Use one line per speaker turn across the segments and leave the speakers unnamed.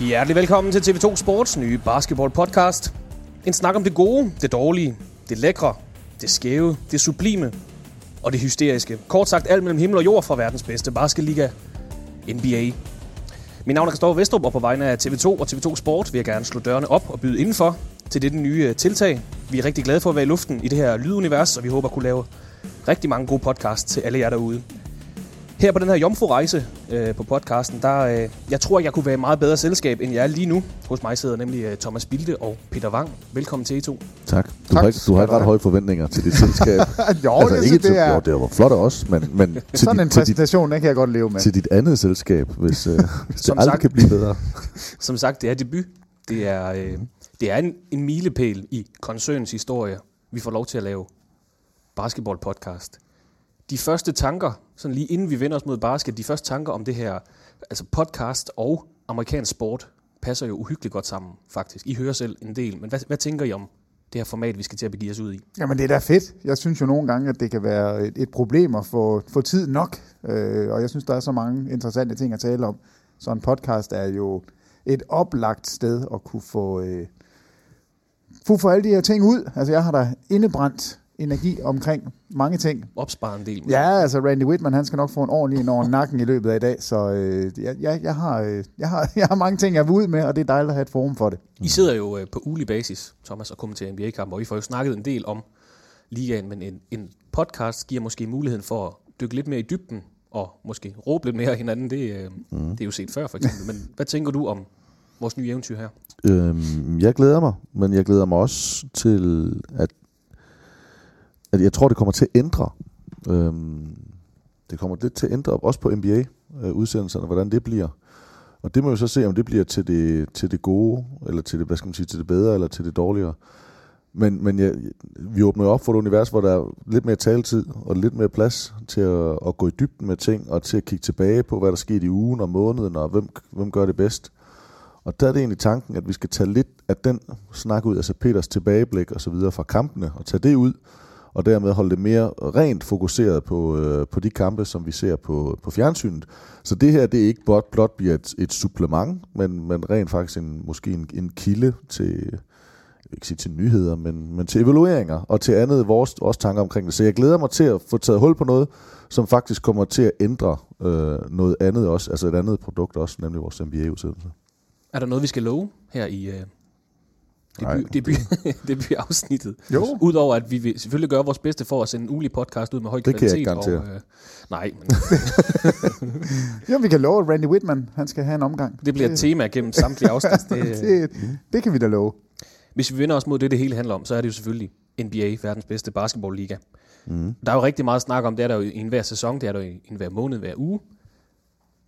Hjertelig velkommen til TV2 Sports nye basketball podcast. En snak om det gode, det dårlige, det lækre, det skæve, det sublime og det hysteriske. Kort sagt alt mellem himmel og jord fra verdens bedste basketliga, NBA. Mit navn er Kristoffer Vestrup, og på vegne af TV2 og TV2 Sport vil jeg gerne slå dørene op og byde indenfor til dette nye øh, tiltag. Vi er rigtig glade for at være i luften i det her lydunivers, og vi håber at kunne lave rigtig mange gode podcasts til alle jer derude. Her på den her jomfru-rejse øh, på podcasten, der øh, jeg tror, jeg kunne være i meget bedre selskab, end jeg er lige nu. Hos mig sidder nemlig øh, Thomas Bilde og Peter Wang. Velkommen til I to.
Tak. Du
Tak
har ikke, du har ikke ret høje forventninger til dit selskab.
jo,
altså,
det,
ikke
det,
til,
det er
jo, det var flot også, men, men til,
sådan en
dit, dit,
præsentation, den kan jeg godt leve med.
til dit andet selskab, hvis, øh, hvis det
Som
aldrig
sagt.
kan blive bedre.
Som sagt, det er debut. Det er, øh, det er en, en milepæl i koncernens historie. Vi får lov til at lave basketball-podcast. De første tanker, sådan lige inden vi vender os mod basket, de første tanker om det her, altså podcast og amerikansk sport, passer jo uhyggeligt godt sammen, faktisk. I hører selv en del, men hvad, hvad tænker I om det her format, vi skal til at begive os ud i?
Jamen, det er da fedt. Jeg synes jo nogle gange, at det kan være et, et problem at få, få tid nok. Øh, og jeg synes, der er så mange interessante ting at tale om. Så en podcast er jo et oplagt sted at kunne få, øh, få, få alle de her ting ud. Altså, jeg har da indebrændt energi omkring mange ting.
Opspare en del.
Ja, altså Randy Whitman, han skal nok få en ordentlig en over nakken i løbet af i dag, så øh, jeg, jeg, jeg, har, øh, jeg, har, jeg har mange ting, jeg vil ud med, og det er dejligt at have et forum for det.
I sidder jo øh, på ulig basis, Thomas, og kommenterer NBA-kampe, og I får jo snakket en del om ligaen, men en, en podcast giver måske muligheden for at dykke lidt mere i dybden, og måske råbe lidt mere hinanden. Det, øh, mm. det er jo set før, for eksempel. Men hvad tænker du om vores nye eventyr her?
Øhm, jeg glæder mig, men jeg glæder mig også til, at, at jeg tror, det kommer til at ændre. Øhm, det kommer lidt til at ændre, også på NBA-udsendelserne, øh, hvordan det bliver. Og det må vi så se, om det bliver til det, til det gode, eller til det, hvad skal man sige, til det bedre, eller til det dårligere. Men, men jeg, vi åbner jo op for et univers, hvor der er lidt mere taletid, og lidt mere plads til at, at gå i dybden med ting, og til at kigge tilbage på, hvad der skete i ugen og måneden, og hvem, hvem gør det bedst. Og der er det egentlig tanken, at vi skal tage lidt af den snak ud, altså Peters tilbageblik og så videre fra kampene, og tage det ud, og dermed holde det mere rent fokuseret på, øh, på de kampe, som vi ser på, på fjernsynet. Så det her, det er ikke blot, blot bliver et, et supplement, men, men rent faktisk en, måske en, en kilde til, jeg ikke sige til nyheder, men, men til evalueringer og til andet vores også tanker omkring det. Så jeg glæder mig til at få taget hul på noget, som faktisk kommer til at ændre øh, noget andet også, altså et andet produkt også, nemlig vores MBA-udsendelse.
Er der noget, vi skal love her i, øh, debut, debut, debut-afsnittet.
Jo.
Udover at vi vil selvfølgelig gøre vores bedste for at sende en ulig podcast ud med høj
Det kan
kvalitet.
jeg ikke.
Og, øh, nej, men
Jo, vi kan love, at Randy Whitman, han skal have en omgang.
det bliver et tema gennem samtlige afsnit. Det,
det, det kan vi da love.
Hvis vi vender os mod det, det hele handler om, så er det jo selvfølgelig NBA, verdens bedste basketballliga. Mm. Der er jo rigtig meget snak om, det er der jo i enhver sæson, det er der jo i enhver måned, hver uge.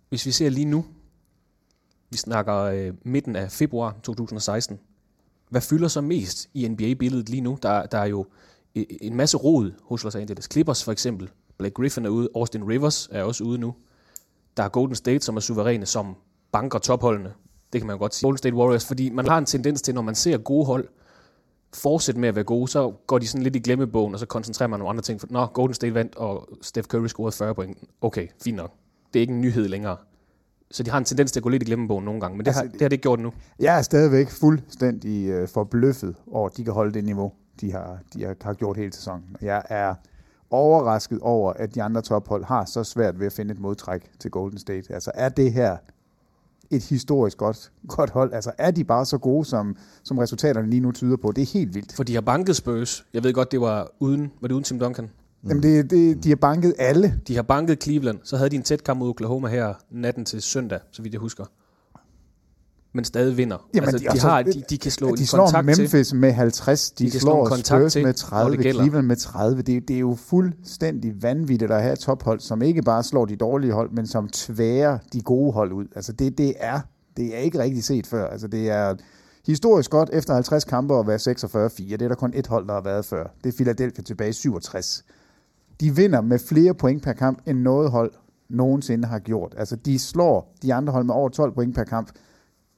Hvis vi ser lige nu, vi snakker øh, midten af februar 2016, hvad fylder så mest i NBA-billedet lige nu? Der, der er jo e, e, en masse rod hos Los Angeles Clippers for eksempel. Blake Griffin er ude, Austin Rivers er også ude nu. Der er Golden State, som er suveræne, som banker topholdene. Det kan man jo godt sige. Golden State Warriors, fordi man har en tendens til, når man ser gode hold, fortsætte med at være gode, så går de sådan lidt i glemmebogen, og så koncentrerer man nogle andre ting. For, Nå, Golden State vandt, og Steph Curry scorede 40 point. Okay, fint nok. Det er ikke en nyhed længere. Så de har en tendens til at gå lidt i glemmebogen nogle gange, men det,
Altså,
har, det har det ikke gjort nu.
Jeg er stadigvæk fuldstændig øh, forbløffet over, at de kan holde det niveau, de har, de har, har gjort hele sæsonen. Jeg er overrasket over, at de andre tophold har så svært ved at finde et modtræk til Golden State. Altså er det her et historisk godt, godt hold? Altså er de bare så gode, som, som resultaterne lige nu tyder på? Det er helt vildt.
For de har banket Spurs. Jeg ved godt, det var uden, var det uden Tim Duncan?
Mm. Jamen det, det, de har banket alle.
De har banket Cleveland. Så havde de en tæt kamp mod Oklahoma her natten til søndag, så vidt jeg husker. Men stadig vinder.
Jamen,
altså,
de
de,
er
de,
så-
har, de, de kan slå
de
en
slår
kontakt
Memphis
til.
med 50, de,
De kan slå
slår
kontakt
Spurs
til,
med
når
30,
det gælder.
Cleveland med 30. Det, er- det er jo fuldstændig vanvittigt at have et tophold, som ikke bare slår de dårlige hold, men som tværer de gode hold ud. Altså det, det er det er ikke rigtig set før. Altså det er historisk godt efter 50 kampe at være 46-4. Det er der kun et hold, der har været før. Det er Philadelphia tilbage i 67. De vinder med flere point per kamp, end noget hold nogensinde har gjort. Altså de slår de andre hold med over 12 point per kamp.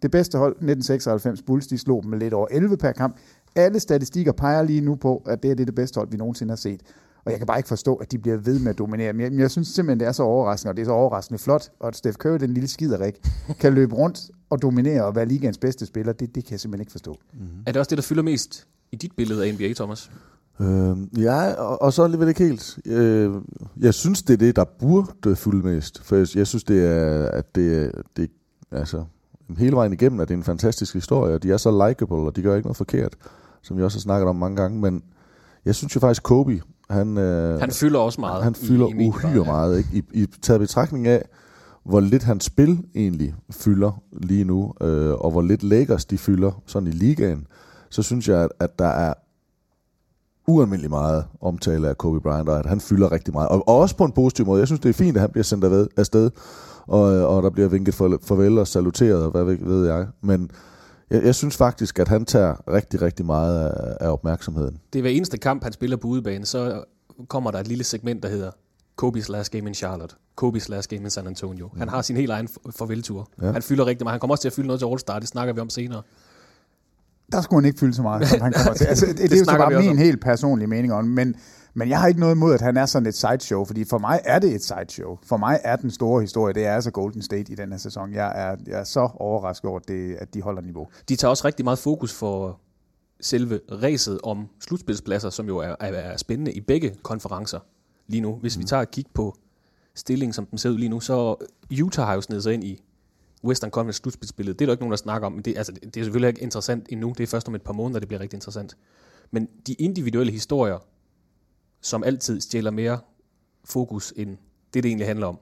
Det bedste hold, 1996 Bulls, de slog dem med lidt over 11 per kamp. Alle statistikker peger lige nu på, at det er det bedste hold, vi nogensinde har set. Og jeg kan bare ikke forstå, at de bliver ved med at dominere. Men jeg, men jeg synes simpelthen, det er så overraskende, og det er så overraskende flot. Og at Steph Curry, den lille skiderik, kan løbe rundt og dominere og være ligaens bedste spiller, det, det kan jeg simpelthen ikke forstå.
Er det også det, der fylder mest i dit billede af NBA, Thomas?
Øh, ja, og, og så alligevel ikke helt. Øh, jeg synes, det er det, der burde fylde mest. For jeg, jeg synes, det er, at det, det altså, hele vejen igennem, at det er en fantastisk historie, og de er så likable, og de gør ikke noget forkert, som vi også har snakket om mange gange, men jeg synes jo faktisk, Kobe, han, øh,
Han fylder også meget.
han
i-
fylder
i medier,
uhyre
ja.
meget, ikke? I, i taget betragtning af, hvor lidt hans spil egentlig fylder lige nu, øh, og hvor lidt Lakers de fylder sådan i ligaen, så synes jeg, at, at der er ualmindelig meget omtale af Kobe Bryant, og at han fylder rigtig meget. Og, og også på en positiv måde. Jeg synes, det er fint, at han bliver sendt afved- afsted, og, og der bliver vinket farvel og saluteret, og hvad ved, ved jeg. Men jeg, jeg synes faktisk, at han tager rigtig, rigtig meget af, af opmærksomheden.
Det er hver eneste kamp, han spiller på udebane, så kommer der et lille segment, der hedder Kobe's last game in Charlotte. Kobe's last game in San Antonio. Han har sin helt egen farveltur.
Ja.
Han fylder rigtig meget. Han kommer også til at fylde noget til All-Star. Det snakker vi om senere.
Der skulle han ikke fylde så meget, som han kommer til. Altså, det, det, det er jo så bare min helt personlige mening om, men, men jeg har ikke noget imod, at han er sådan et sideshow, fordi for mig er det et sideshow. For mig er den store historie, det er altså Golden State i den her sæson. Jeg er, jeg er så overrasket over, det, at de holder niveau.
De tager også rigtig meget fokus for selve ræset om slutspilspladser, som jo er, er, er spændende i begge konferencer lige nu. Hvis mm. vi tager et kig på stillingen, som den ser ud lige nu, så Utah har jo snedet sig ind i Western Conference slutspilsbilledet. Det er der ikke nogen, der snakker om, men det, altså, det er selvfølgelig ikke interessant endnu. Det er først om et par måneder, det bliver rigtig interessant. Men de individuelle historier, som altid stjæler mere fokus end det, det egentlig handler om.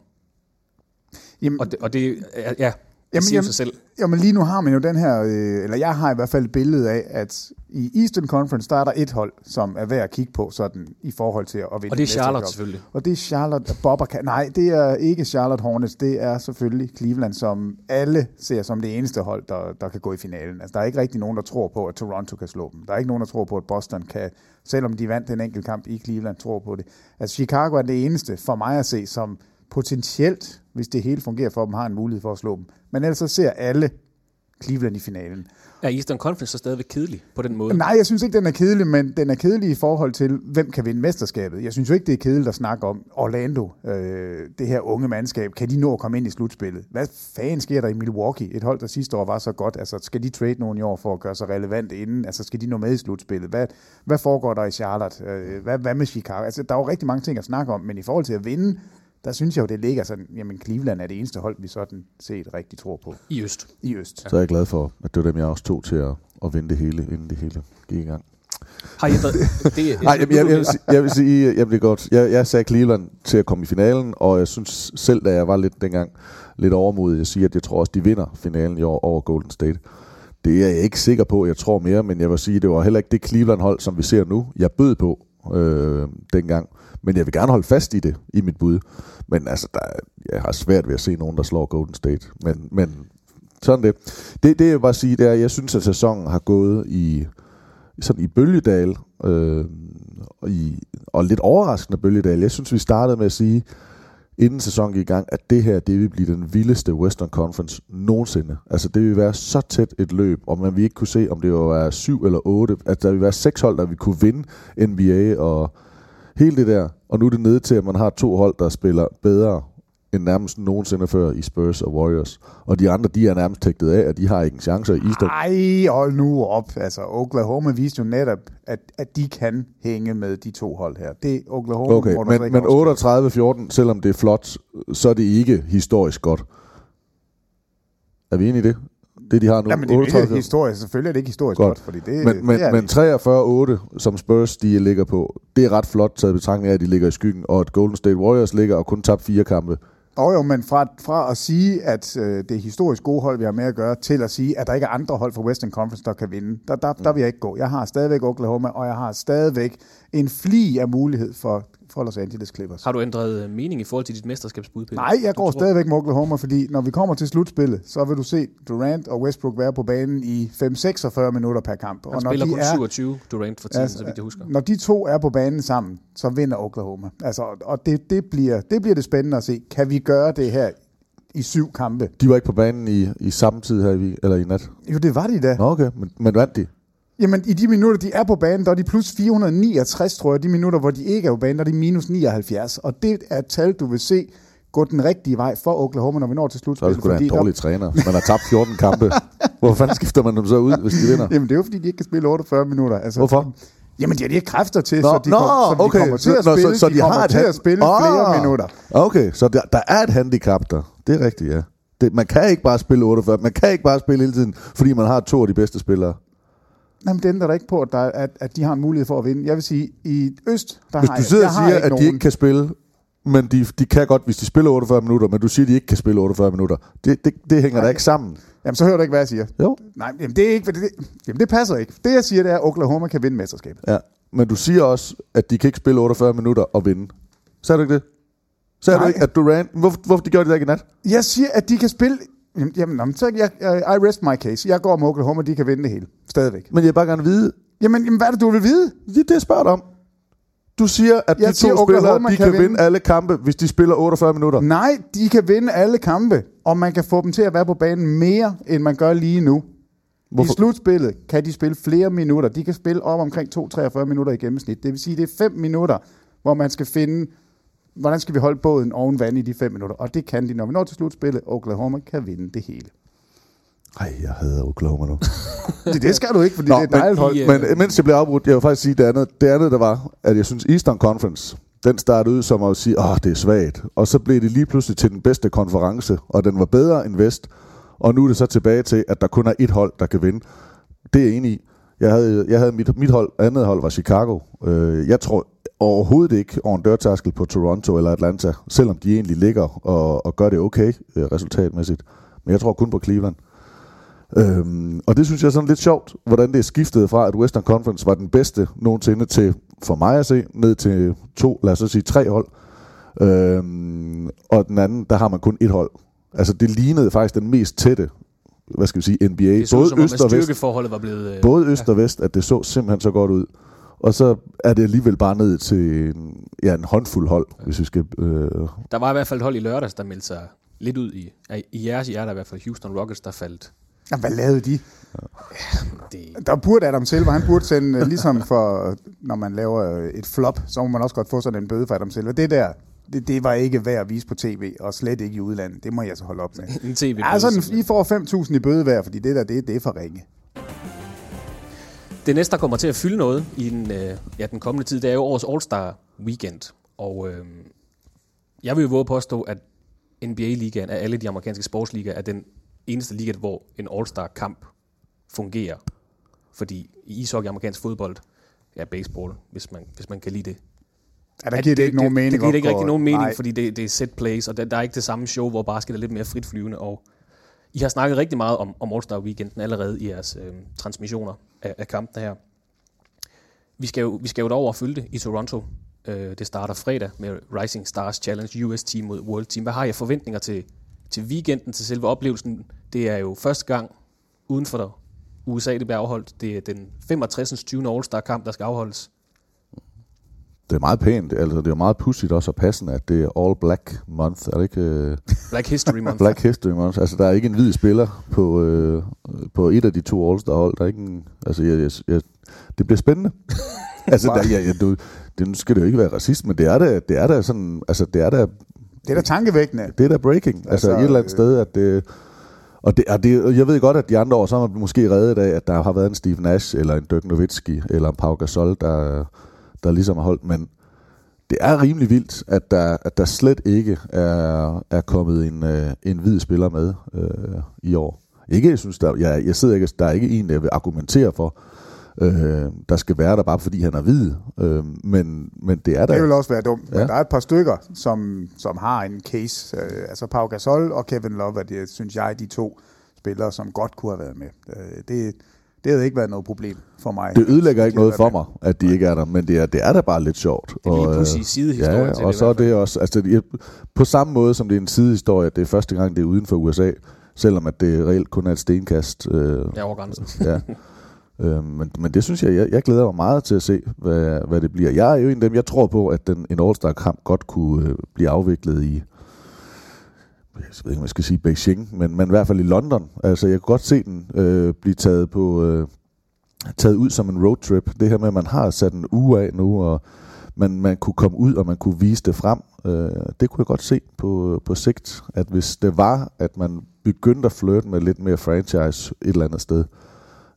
Jamen,
Og det, og det ja,
Jamen,
siger
jamen,
sig selv.
Jamen lige nu har man jo den her, øh, eller jeg har i hvert fald et billede af, at i Eastern Conference, der er der et hold, som er værd at kigge på sådan i forhold til at vinde
Og det er Charlotte
job.
selvfølgelig.
Og det er Charlotte Bobber. Nej, det er ikke Charlotte Hornets. Det er selvfølgelig Cleveland, som alle ser som det eneste hold, der, der kan gå i finalen. Altså, der er ikke rigtig nogen, der tror på, at Toronto kan slå dem. Der er ikke nogen, der tror på, at Boston kan, selvom de vandt den enkelt kamp i Cleveland, tror på det. Altså, Chicago er det eneste for mig at se, som potentielt, hvis det hele fungerer for dem, har en mulighed for at slå dem. Men ellers så ser alle Cleveland i finalen.
Er Eastern Conference så stadigvæk kedelig på den måde?
Nej, jeg synes ikke, den er kedelig, men den er kedelig i forhold til, hvem kan vinde mesterskabet. Jeg synes jo ikke, det er kedeligt at snakke om Orlando, øh, det her unge mandskab. Kan de nå at komme ind i slutspillet? Hvad fanden sker der i Milwaukee? Et hold, der sidste år var så godt. Altså, skal de trade nogen i år for at gøre sig relevant inden? Altså, skal de nå med i slutspillet? Hvad, hvad foregår der i Charlotte? Øh, hvad, hvad med Chicago? Altså, der er jo rigtig mange ting at snakke om, men i forhold til at vinde, der synes jeg jo, det ligger sådan, jamen Cleveland er det eneste hold, vi sådan set rigtig tror på
I øst.
i øst.
Så er jeg glad for, at det var dem, jeg også tog til at, at vinde det hele, inden det hele gik i gang.
Har I ændret... Det,
Nej, jeg, jeg, jeg, vil sige, jeg vil sige, godt. Jeg, jeg sagde Cleveland til at komme i finalen, og jeg synes selv, da jeg var lidt dengang lidt overmodig, jeg siger, at jeg tror også, de vinder finalen i år over Golden State. Det er jeg ikke sikker på, jeg tror mere, men jeg vil sige, det var heller ikke det Cleveland-hold, som vi ser nu. Jeg bød på øh, dengang, men jeg vil gerne holde fast i det, i mit bud. Men altså, der, jeg har svært ved at se nogen, der slår Golden State. Men, men sådan det. det. Det jeg bare sige, det er, at jeg synes, at sæsonen har gået i sådan i bølgedal, øh, og, i, og lidt overraskende bølgedal. Jeg synes, vi startede med at sige, inden sæsonen gik i gang, at det her, det vil blive den vildeste Western Conference nogensinde. Altså, det vil være så tæt et løb, og man vil ikke kunne se, om det var syv eller otte. At der vil være seks hold, der vil kunne vinde NBA, og hele det der. Og nu er det nede til, at man har to hold, der spiller bedre end nærmest nogensinde før i Spurs og Warriors. Og de andre, de er nærmest tægtet af, at de har ikke en chance i Eastern.
Ej, hold nu op. Altså, Oklahoma viste jo netop, at, at de kan hænge med de to hold her. Det er Oklahoma,
Okay, men, men 38-14, selvom det er flot, så er det ikke historisk godt. Er vi enige i det? Det, de har nu.
Ja, men det er jo
38
ikke historisk. Selvfølgelig er det ikke historisk godt, godt fordi det,
men, men,
det er
men
det.
43-8, som Spurs de ligger på, det er ret flot taget betragtning af, at de ligger i skyggen, og at Golden State Warriors ligger og kun tabt fire kampe.
Og jo, men fra, fra at sige, at øh, det er historisk gode hold, vi har med at gøre, til at sige, at der ikke er andre hold fra Western Conference, der kan vinde, der, der, der vil jeg ikke gå. Jeg har stadigvæk Oklahoma, og jeg har stadigvæk en fli af mulighed for, for Los Angeles Clippers.
Har du ændret øh, mening i forhold til dit mesterskabsbud? Peter?
Nej, jeg
Du
går
tror-
stadigvæk med Oklahoma, fordi når vi kommer til slutspillet, så vil du se Durant og Westbrook være på banen i 5-46 minutter per kamp.
Han
og når
spiller
de
kun
er,
27 Durant for tiden,
Altså,
så vidt jeg husker.
Når de to er på banen sammen, så vinder Oklahoma. Altså, og det, det, bliver, det bliver det spændende at se. Kan vi gøre det her i syv kampe?
De var ikke på banen i, i samme tid her i, eller i nat.
Jo, det var de da.
Nå, okay, men, men vandt de?
Jamen, i de minutter, de er på banen, der er de plus 469, tror jeg. De minutter, hvor de ikke er på banen, der er de minus 79. Og det er et tal, du vil se gå den rigtige vej for Oklahoma, når vi når til
Så er det
slutspillet.
da en
der-
dårlig træner. Man har tabt 14 kampe. Hvor fanden skifter man dem så ud, hvis de vinder?
Jamen, det er jo, fordi de ikke kan spille 48 minutter. Altså,
Hvorfor?
Jamen, de har de ikke kræfter til,
Nå,
så de,
nå,
kom, så de
okay.
kommer til at
Nå,
spille,
så, så de,
kommer
har et
til at spille flere minutter.
Okay, så der, der er et handicap der. Det er rigtigt, ja. Det, man kan ikke bare spille 48. Man kan ikke bare spille hele tiden, fordi man har to af de bedste spillere.
Jamen, det ændrer da ikke på, at, der, er- at, at de har en mulighed for at vinde. Jeg vil sige, i Øst, der
Hvis
har
du
jeg,
sidder
jeg
og siger, at
nogen,
de ikke kan spille, men de, de kan godt, hvis de spiller 48 minutter, men du siger, at de ikke kan spille 48 minutter. Det, det, det hænger da ikke sammen.
Jamen, så hører du ikke, hvad jeg siger.
Jo.
Nej, jamen, det, er ikke, det, jamen, det passer ikke. Det, jeg siger, det er, at Oklahoma kan vinde mesterskabet.
Ja. Men du siger også, at de kan ikke spille 48 minutter og vinde. Sagde du ikke det? Sagde
Nej.
du ikke, at Durant... Hvorfor, hvorfor de gjorde det der ikke i nat?
Jeg siger, at de kan spille... Jamen, Jamen, så jeg, jeg, I rest my case. Jeg går med Oklahoma, de kan vinde det hele. Stadigvæk.
Men jeg vil bare gerne vide...
Jamen, jamen hvad er det, du vil vide?
Det er det, jeg spørger dig om. Du siger, at
Jeg
de to
siger,
spillere,
Oklahoma
de
kan
kan,
vinde.
vinde alle kampe, hvis de spiller 48 minutter.
Nej, de kan vinde alle kampe, og man kan få dem til at være på banen mere, end man gør lige nu. Hvorfor? I slutspillet kan de spille flere minutter. De kan spille op omkring 2-43 minutter i gennemsnit. Det vil sige, det er 5 minutter, hvor man skal finde, hvordan skal vi holde båden oven vand i de 5 minutter. Og det kan de, når vi når til slutspillet. Oklahoma kan vinde det hele.
Ej, jeg hader Oklahoma nu.
Det, det skal du ikke, fordi
Nå,
det er et dejligt hold.
Øh,
Men mens jeg blev afbrudt, jeg vil faktisk sige det andet. Det andet, der var, at jeg synes Eastern Conference, den startede ud som at sige, åh, det er svagt. Og så blev det lige pludselig til den bedste konference, og den var bedre end Vest. Og nu er det så tilbage til, at der kun er et hold, der kan vinde. Det er jeg enig i. Jeg havde, jeg havde mit, mit hold, andet hold var Chicago. Øh, jeg tror overhovedet ikke over en dørtaskel på Toronto eller Atlanta, selvom de egentlig ligger og, og gør det okay øh, resultatmæssigt. Men jeg tror kun på Cleveland. Øhm, og det synes jeg er sådan lidt sjovt, hvordan det er skiftet fra, at Western Conference var den bedste nogensinde til, for mig at se, ned til to, lad os så sige tre hold. Øhm, og den anden, der har man kun et hold. Altså det lignede faktisk den mest tætte, hvad skal vi sige, NBA.
Det så ud
Både
som om,
øst
at
og vest.
var blevet... øh,
Både øst og vest, at det så simpelthen så godt ud. Og så er det alligevel bare ned til en, ja, en håndfuld hold, hvis vi skal... Øh,
Der var i hvert fald et hold i lørdags, der meldte sig lidt ud i... ja, I jeres hjerte i hvert fald Houston Rockets, der faldt.
Jamen, hvad lavede de?
Det,
Der burde Adam Silver, han burde sende, øh, ligesom for, når man laver øh, et flop, så må man også godt få sådan en bøde for Adam Silver. Det der, det, det var ikke værd at vise på tv, og slet ikke i udlandet. Det må jeg så holde op med.
en tv
Ja, sådan, I får 5.000 i bøde hver, fordi det der, det, det er for ringe.
Det næste, der kommer til at fylde noget i den, øh, ja, den kommende tid, det er jo årets All-Star Weekend. Og øh, jeg vil jo våge at påstå, at NBA-ligaen af alle de amerikanske sportsligaer er den eneste liga, hvor en All-Star-kamp fungerer Fordi i ishockey, amerikansk fodbold, ja, baseball, hvis man, hvis man kan lide det.
Ja, der giver det ikke nogen mening.
Det giver det ikke rigtig nogen mening,
Nej.
fordi det, det er set plays, og der, der er ikke det samme show, hvor basket er lidt mere fritflyvende. Og i har snakket rigtig meget om, om All-Star Weekenden allerede i jeres øh, transmissioner af, af kampene her. Vi skal jo, vi skal jo derover og følge det i Toronto. Øh, det starter fredag med Rising Stars Challenge US Team mod World Team. Hvad har jeg forventninger til, til weekenden, til selve oplevelsen? Det er jo første gang uden for USA, det bliver afholdt. Det er den 65. 20. All-Star kamp, der skal afholdes.
Det er meget pænt, altså det er meget pudsigt også og passende, at det er All Black Month, er det ikke? øh,
Black History Month.
Black History Month. Altså der er ikke en hvid spiller på, øh, på et af de to All-Star hold. Der er ikke en, altså jeg, jeg, jeg, det bliver spændende. altså der, jeg, jeg, du, det, nu skal det jo ikke være racist, men det er da, det er da sådan, altså det er da,
Det er da tankevækkende.
det er da breaking. Altså,
Altså,
et eller andet
øh,
sted, at det, og det, og det, jeg ved godt, at de andre år, så har man måske reddet af, at der har været en Steve Nash, eller en Dirk Nowitzki, eller en Pau Gasol, der, der ligesom har holdt, men det er rimelig vildt, at der, at der slet ikke er, er kommet en, øh, en hvid spiller med øh, i år. Ikke, jeg synes, der, jeg, jeg sidder ikke, der er ikke en, jeg vil argumentere for, øh, der skal være der bare fordi han er hvid, øh, men, men det er der.
Det vil også være dumt. Men
Ja.
der er et par stykker, som, som har en case. Øh, altså Pau Gasol og Kevin Love, det synes jeg, de to spillere, som godt kunne have været med. Øh, det, det havde ikke været noget problem for mig.
Det ødelægger ikke noget for mig, at de ikke er der, men det er, det er da bare lidt sjovt.
Det er lige
Og,
pludselig
øh,
sidehistorie
ja,
til det
og
i
så er det også, altså det, er- på samme måde som det er en sidehistorie, at det er første gang, det er uden for USA, selvom at det reelt kun er et stenkast. Øh,
Ja, over grænsen.
ja. Øh, men, men det synes jeg, jeg, jeg glæder mig meget til at se, hvad, hvad det bliver. Jeg er jo en af dem, jeg tror på, at den, en All-Star-kamp godt kunne øh, blive afviklet i, jeg ved ikke, om jeg skal sige Beijing, men, men i hvert fald i London. Altså, jeg kunne godt se den øh, blive taget på... Øh, taget ud som en roadtrip. Det her med, at man har sat en uge af nu, og man, man kunne komme ud, og man kunne vise det frem. Øh, det kunne jeg godt se på, på sigt, at hvis det var, at man begyndte at flirte med lidt mere franchise et eller andet sted,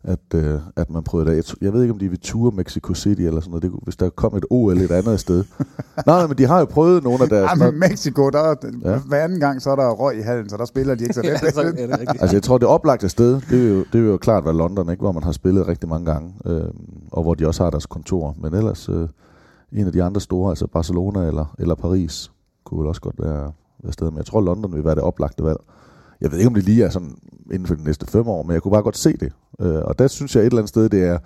at, øh, at man prøvede det. Jeg, tr- jeg ved ikke, om de vil ture Mexico City eller sådan noget, det, hvis der kom et OL et andet sted. Nej, nej, men de har jo prøvet nogle af deres...
Ja, men Mexico, der, er-
Ja.
hver anden gang, så er der røg i hallen, så der spiller de ikke så
Ja, så er det rigtigt.
Altså jeg tror, det oplagte sted, det er jo, det er jo klart være London, ikke? hvor man har spillet rigtig mange gange, øh, og hvor de også har deres kontor. Men ellers øh, en af de andre store, altså Barcelona eller, eller Paris, kunne vel også godt være, være stedet. Men jeg tror, London vil være det oplagte valg. Jeg ved ikke, om det lige er sådan inden for de næste fem år, men jeg kunne bare godt se det. Øh, og der synes jeg et eller andet sted, det er,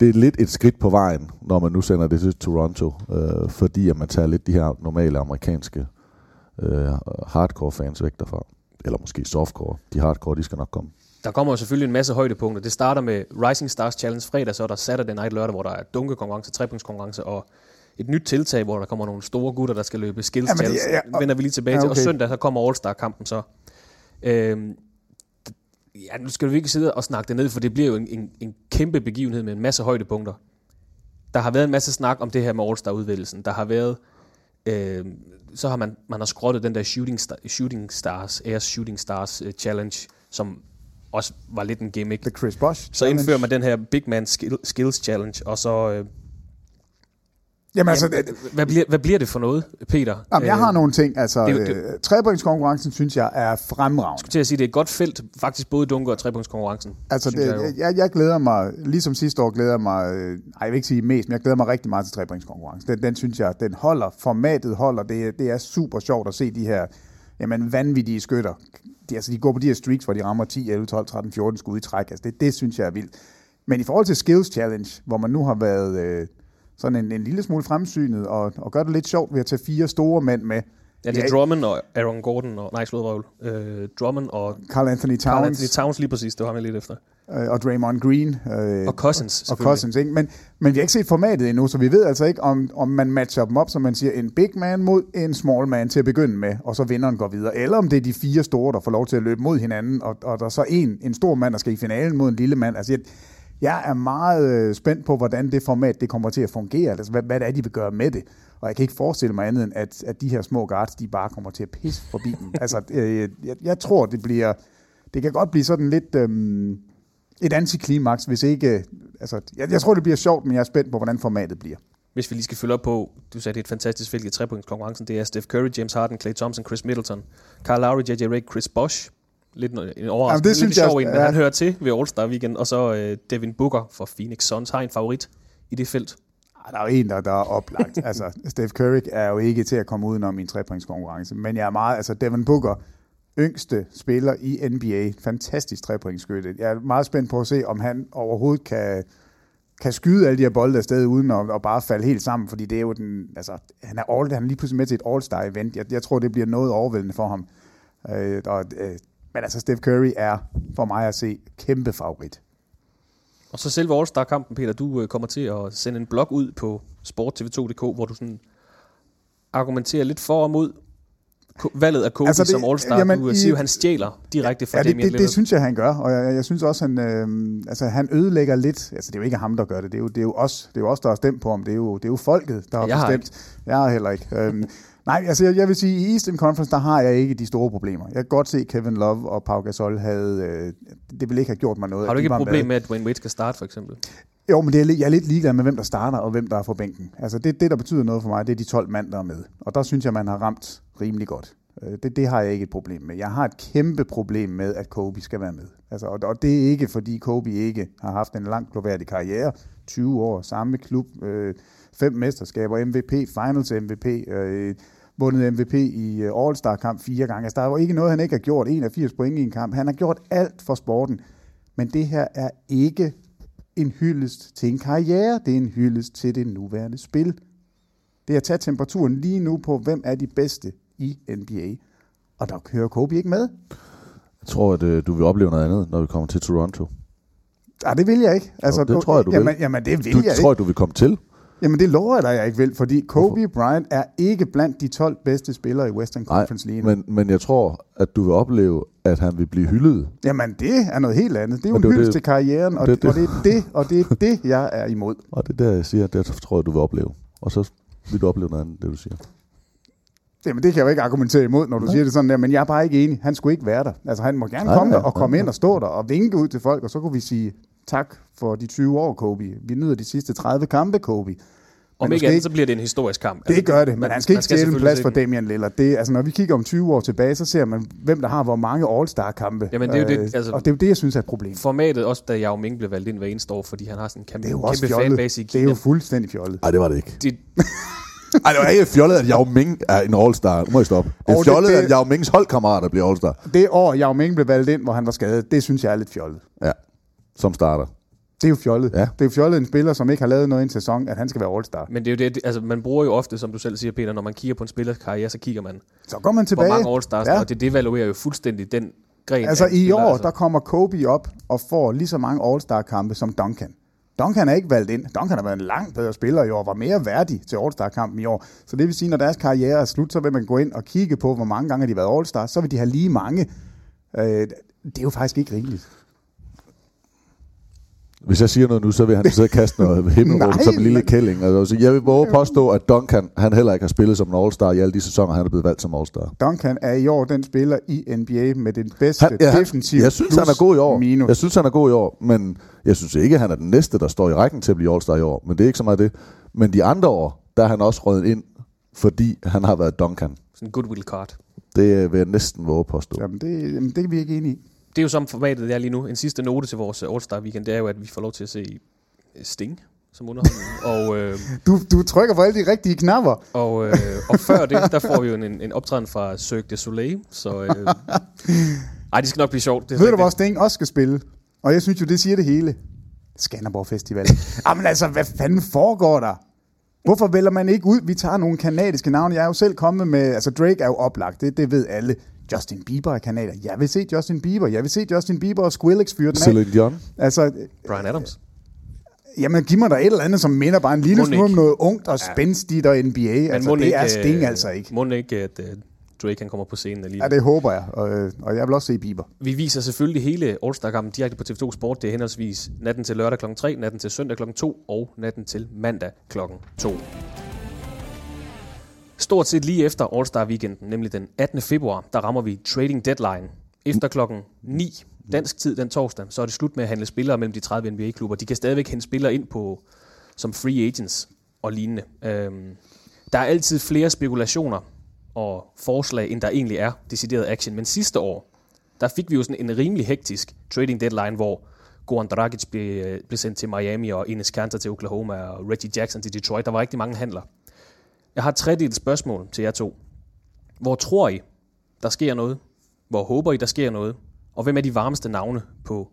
det er lidt et skridt på vejen, når man nu sender det til Toronto, øh, fordi at man tager lidt de her normale amerikanske øh, hardcore fans væk derfra. Eller måske softcore. De hardcore, de skal nok komme.
Der kommer jo selvfølgelig en masse højdepunkter. Det starter med Rising Stars Challenge fredag, så er der Saturday Night lørdag, hvor der er dunkekonkurrence, trepunktskonkurrence og et nyt tiltag, hvor der kommer nogle store gutter, der skal løbe skills challenge.
ja,
Ja, vender vi lige tilbage
ja,
til. Og
okay.
søndag, så kommer All-Star-kampen så. Øhm, d- ja, nu skal vi ikke sidde og snakke det ned, for det bliver jo en, en, en kæmpe begivenhed med en masse højdepunkter. Der har været en masse snak om det her med All-Star-udvælgelsen. Der har været... Øh, så har man, man har skrottet den der Shooting, Star, shooting Stars, Airs Shooting Stars uh, Challenge, som også var lidt en gimmick.
The Chris Bosh
Så indfører man den her Big Man skill, Skills Challenge, og så... Øh,
Jamen altså,
jamen, hvad, bliver, hvad bliver det for noget, Peter?
Jamen, jeg har nogle ting. Altså,
det
det,
det-
øh, trepointskonkurrencen synes jeg er fremragende.
til at sige, det er et godt felt, faktisk både dunker og trepunktskonkurrencen.
Altså,
synes jeg
det, jeg, jeg glæder mig, ligesom sidste år glæder jeg mig, øh, ej, jeg vil ikke sige mest, men jeg glæder mig rigtig meget til trepointskonkurrencen. Den, den synes jeg, den holder, formatet holder, det, det er super sjovt at se de her jamen, vanvittige skytter. De, altså, de går på de her streaks, hvor de rammer 10, 11, 12, 13, 14 skud i træk. Altså, det, det synes jeg er vildt. Men i forhold til Skills Challenge, hvor man nu har været øh, sådan en, en lille smule fremsynet, og, og gør det lidt sjovt ved at tage fire store mænd med.
Ja, det er Drummond og Aaron Gordon og... Nej, slået øh, Drummond og...
Carl Anthony
Carl
Towns.
Anthony Towns lige præcis, det var jeg lidt efter.
øh, og Draymond Green. Øh,
Og Cousins,
Og. Cousins, ikke? Men, men vi har ikke set formatet endnu, så vi ved altså ikke, om, om man matcher dem op, som man siger, en big man mod en small man til at begynde med, og så vinderen går videre. Eller om det er de fire store, der får lov til at løbe mod hinanden, og, og der er så en, en stor mand, der skal i finalen mod en lille mand. Altså, jeg, jeg er meget øh, spændt på, hvordan det format det kommer til at fungere, altså hvad, hvad det er, de vil gøre med det. Og jeg kan ikke forestille mig andet end, at, at de her små guards, de bare kommer til at pisse forbi dem. altså, øh, jeg, jeg tror, det bliver... Det kan godt blive sådan lidt... Øhm, et antiklimaks, hvis ikke... Altså, jeg, jeg tror, det bliver sjovt, men jeg er spændt på, hvordan formatet bliver.
Hvis vi lige skal følge op på, du sagde, det er et fantastisk felt i trepunktskonkurrencen. Det er Steph Curry, James Harden, Klay Thompson, Chris Middleton, Kyle Lowry, J.J. Redick, Chris Bosh, lidt en
Jamen,
overraskelse.
det
lidt
synes jeg
sjov
også,
en, men
ja.
han hører til ved All-Star Weekend. Og så øh, Devin Booker fra Phoenix Suns har en favorit i det felt.
Ah, Der er jo en, der, der er oplagt. altså, Steph Curry er jo ikke til at komme udenom i en trepointskonkurrence. Men jeg er meget... Altså, Devin Booker, yngste spiller i NBA. Fantastisk trepointsskytte. Jeg er meget spændt på at se, om han overhovedet kan, kan skyde alle de her bolde afsted, uden at, at bare falde helt sammen. Fordi det er jo den... Altså, han er, all, han er lige pludselig med til et All-Star-event. Jeg, jeg tror, det bliver noget overvældende for ham. Øh, og, øh, men altså, Steph Curry er for mig at se kæmpe favorit.
Og så selve All-Star-kampen, Peter, du øh, kommer til at sende en blog ud på sporttv2.dk, hvor du sådan argumenterer lidt for og mod valget af Kobe
Altså, det-
som All-Star.
jamen,
du øh, siger jo, han stjæler direkte fra
Ja, det,
Damian
det,
Lillard.
det synes jeg, han gør, og jeg, jeg synes også, han, øh, altså, han ødelægger lidt. Altså, det er jo ikke ham, der gør det. Det er jo, det er jo os, det er jo os, der har stemt på ham. Det er jo, det er jo folket, der har
Jeg har
bestemt. Jeg har heller ikke. Øhm, nej, altså, jeg, jeg vil sige, i Eastern Conference, der har jeg ikke de store problemer. Jeg kan godt se, Kevin Love og Pau Gasol havde... Øh, det ville ikke have gjort mig noget.
Har du
at
ikke et problem
med?
med, at Dwayne Wade skal starte, for eksempel?
Jo, men det er, jeg er lidt ligeglad med, hvem der starter og hvem der er på bænken. Altså det, det, der betyder noget for mig, det er de 12 mand, der er med. Og der synes jeg, man har ramt rimelig godt. Øh, Det, det har jeg ikke et problem med. Jeg har et kæmpe problem med, at Kobe skal være med. Altså, og, og det er ikke, fordi Kobe ikke har haft en lang gloværdig karriere. 20 år, samme klub, øh, fem mesterskaber, MVP, Finals MVP, øh, vundet MVP i øh, All-Star-kamp fire gange. Altså, der er jo ikke noget, han ikke har gjort. 81 point i en kamp. Han har gjort alt for sporten. Men det her er ikke en hyldest til en karriere, det er en hyldest til det nuværende spil. Det er at tage temperaturen lige nu på, hvem er de bedste i NBA. Og der kører Kobe ikke med.
Jeg tror, at øh, du vil opleve noget andet, når vi kommer til Toronto.
Nej, det vil jeg ikke.
Altså, det tror jeg, du
jamen,
vil.
Jamen, det vil
du,
jeg
tror
ikke.
du vil komme til.
Jamen, det lover jeg dig, jeg ikke vil, fordi Kobe Bryant er ikke blandt de 12 bedste spillere i Western
Nej,
Conference lige nu.
men, men jeg tror, at du vil opleve, at han vil blive hyldet.
Jamen, det er noget helt andet. Det er jo
Men
en
det jo
hyldest til karrieren, og
det
det,
er
og det er det, og det er det, jeg er imod.
Og det er der, jeg siger, det tror jeg, du vil opleve. Og så vil du opleve noget andet, det du siger.
Jamen, det kan jeg jo ikke argumentere imod, når du siger det sådan der, men jeg er bare ikke enig. Han skulle ikke være der. Altså, han må gerne
Nej,
komme
nej,
der og
nej,
komme
nej.
ind og stå der og vinke ud til folk, og så kunne vi sige tak for de 20 år, Kobe. Vi nyder de sidste 30 kampe, Kobe.
Om
du
ikke andet, så bliver det en historisk kamp.
Det gør det, men han skal ikke stjæle en plads for. Damian Lillard. Det, altså, når vi kigger om 20 år tilbage, så ser man, hvem der har hvor mange All-Star-kampe.
Jamen, det er jo det,
Øh,
altså-
og det er jo det, jeg synes er et problem.
Formatet, også da Yao Ming blev valgt ind hver eneste år, fordi han har sådan en kæmpe,
Det er jo også
kæmpe
fjollet.
fanbase i
Det
Kina.
er jo fuldstændig fjollet.
Nej, det var det ikke.
Det,
Ej, det var ikke fjollet, at Yao Ming er en all-star. Nu må I stoppe. Det er
Og det-
fjollet,
det-
at Yao Mings holdkammerater bliver all-star.
Det år, Yao Ming blev valgt ind, hvor han var skadet, det synes jeg er lidt fjollet.
Ja, som starter.
Det er jo fjollet.
Ja.
Det er jo fjollet en spiller, som ikke har lavet noget i en sæson, at han skal være All-Star.
men det er jo det, altså man bruger jo ofte, som du selv siger, Peter, når man kigger på en spillers karriere, så kigger man,
Så går man
hvor
tilbage.
mange All-Stars,
Ja.
og det devaluerer jo fuldstændig den gren
Altså i
spiller,
år,
altså.
der kommer Kobe op og får lige så mange All-Star-kampe som Duncan. Duncan er ikke valgt ind. Duncan har været en langt bedre spiller i år, var mere værdig til All-Star-kampen i år. Så det vil sige, når deres karriere er slut, så vil man gå ind og kigge på, hvor mange gange har de været All-Star. Så vil de have lige mange. Øh, det er jo faktisk ikke rimeligt.
Hvis jeg siger noget nu, så vil han sidde og kaste noget himmelrum som en lille kælling. Altså, jeg vil våge påstå, at Duncan han heller ikke har spillet som en all-star i alle de sæsoner, han er blevet valgt som all-star.
Duncan er i år den spiller i NBA med den bedste
Han, ja, han,
defensiv
jeg synes,
plus
han er god i år.
Minus.
Jeg synes, han er god i år, men jeg synes ikke, at han er den næste, der står i rækken til at blive all-star i år. Men det er ikke så meget det. Men de andre år, der er han også røget ind, fordi han har været Duncan.
Sådan en goodwill card.
Det øh, vil jeg næsten våge påstå.
Jamen, det, jamen, det er vi ikke enige i.
Det er jo som formatet det er lige nu. En sidste note til vores All-Star Weekend, det er jo, at vi får lov til at se Sting som underholdning. og, øh,
Du, du trykker på alle de rigtige knapper.
og, øh, og før det, der får vi jo en, en optræden fra Cirque du Soleil. Så, øh, ej, det skal nok blive sjovt. Det
Ved du, hvor Sting også skal spille? Og jeg synes jo, det siger det hele. Skanderborg Festival. Jamen altså, hvad fanden foregår der? Hvorfor vælger man ikke ud? Vi tager nogle kanadiske navne. Jeg er jo selv kommet med... Altså, Drake er jo oplagt. Det, det ved alle. Justin Bieber er kanadier. Jeg vil se Justin Bieber. Jeg vil se Justin Bieber og Skrillex fyre den af.
Celine Dion.
Altså,
Brian Adams.
jamen, giv mig da et eller andet, som minder bare en lille smule om noget ungt og spændstigt og NBA.
Men
altså,
må
det
ikke,
er Sting
øh,
altså ikke.
Må ikke, at uh, Drake han kommer på scenen alligevel.
Ja, det håber jeg. Og, øh, og jeg vil også se Bieber.
Vi viser selvfølgelig hele All-Star-kampen direkte på TV2 Sport. Det er henholdsvis natten til lørdag kl. 3, natten til søndag kl. 2 og natten til mandag kl. 2. Stort set lige efter All-Star weekenden, nemlig den 18. februar, der rammer vi trading deadline. Efter klokken 9 dansk tid den torsdag, så er det slut med at handle spillere mellem de 30 NBA-klubber. De kan stadigvæk hente spillere ind på som free agents og lignende. Øhm, der er altid flere spekulationer og forslag, end der egentlig er decideret action. Men sidste år, der fik vi jo sådan en rimelig hektisk trading deadline, hvor Goran Dragic blev, øh, blev sendt til Miami, og Enes Kanter til Oklahoma, og Reggie Jackson til Detroit. Der var rigtig mange handler. Jeg har et tredelt spørgsmål til jer to. Hvor tror I, der sker noget? Hvor håber I, der sker noget? Og hvem er de varmeste navne på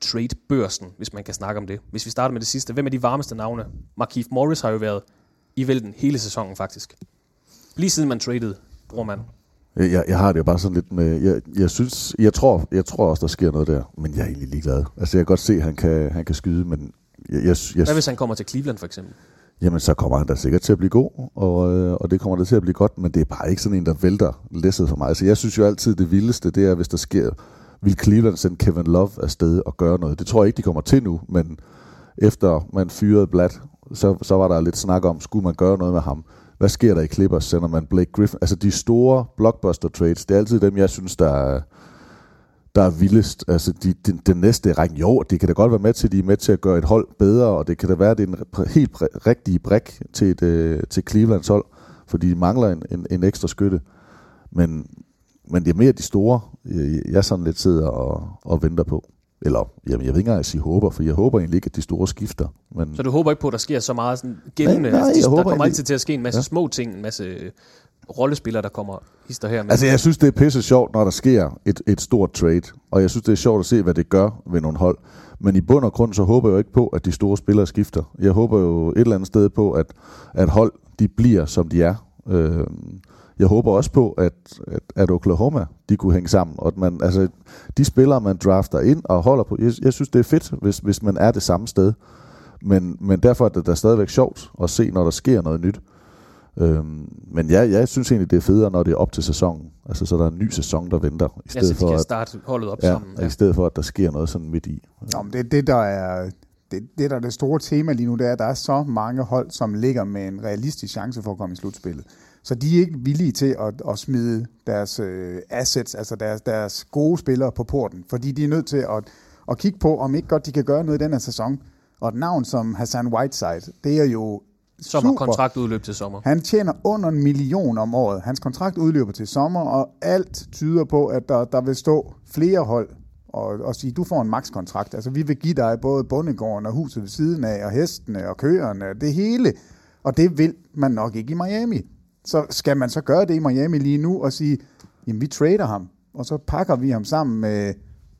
trade-børsen, hvis man kan snakke om det? Hvis vi starter med det sidste, hvem er de varmeste navne? Markif Morris har jo været i vælten hele sæsonen faktisk. Lige siden man traded, bror man.
Jeg, jeg har det jo bare sådan lidt med, jeg, jeg synes, jeg tror, jeg tror også, der sker noget der, men jeg er egentlig ligeglad. Altså jeg kan godt se, at han kan, han kan skyde, men jeg, jeg, jeg,
Hvad hvis han kommer til Cleveland for eksempel?
Jamen, så kommer han da sikkert til at blive god, og, øh, og det kommer der til at blive godt, men det er bare ikke sådan en, der vælter læsset for mig. Så jeg synes jo altid, det vildeste, det er, hvis der sker, vil Cleveland sende Kevin Love afsted og gøre noget. Det tror jeg ikke, de kommer til nu, men efter man fyrede Blatt, så, så var der lidt snak om, skulle man gøre noget med ham. Hvad sker der i Clippers, sender man Blake Griffin? Altså de store blockbuster trades, det er altid dem, jeg synes, der er, der er vildest. Altså de, de, den næste række, jo, det kan da godt være med til, de er med til at gøre et hold bedre, og det kan da være, at det er en helt rigtig brik til, et, øh, til Clevelands hold, fordi de mangler en, en, en ekstra skytte. Men, men det er mere de store, jeg, jeg sådan lidt sidder og, og venter på. Eller, jamen, jeg ved ikke engang, at jeg siger håber, for jeg håber egentlig ikke, at de store skifter. Men
Så du håber ikke på, at der sker så meget sådan gældende?
Nej, nej,
altså,
jeg
de, der
håber
kommer altid til at ske en masse
Ja.
små ting, en masse øh, rollespillere, der kommer hister her. Men
Altså, jeg synes, det er pisse sjovt, når der sker et, et stort trade. Og jeg synes, det er sjovt at se, hvad det gør ved nogle hold. Men i bund og grund, så håber jeg jo ikke på, at de store spillere skifter. Jeg håber jo et eller andet sted på, at, at hold, de bliver, som de er. Øh, jeg håber også på, at, at, at Oklahoma, de kunne hænge sammen. Og at man, altså, de spillere, man drafter ind og holder på, jeg, jeg synes, det er fedt, hvis, hvis man er det samme sted. Men, men derfor er det da stadigvæk sjovt at se, når der sker noget nyt. Øhm, men ja, jeg synes egentlig, det er federe, når det er op til sæsonen. Altså, så der er en ny sæson, der venter. I
ja,
stedet
så de
for,
kan
at,
starte holdet op
ja,
sammen.
ja. I stedet for, at der sker noget sådan midt i.
Nå, men det er det, der er det, det, der er det store tema lige nu, det er, at der er så mange hold, som ligger med en realistisk chance for at komme i slutspillet. Så de er ikke villige til at, at smide deres øh, assets, altså deres, deres gode spillere på porten, fordi de er nødt til at, at kigge på, om ikke godt de kan gøre noget i den her sæson. Og et navn som Hassan Whiteside, det er jo
Som har kontrakt udløb til sommer.
Han tjener under en million om året. Hans kontrakt udløber til sommer, og alt tyder på, at der, der vil stå flere hold og, og sige, du får en makskontrakt. Altså, vi vil give dig både bondegården og huset ved siden af, og hestene og køerne, det hele. Og det vil man nok ikke i Miami. Så skal man så gøre det i Miami lige nu og sige, jamen vi trader ham, og så pakker vi ham sammen med,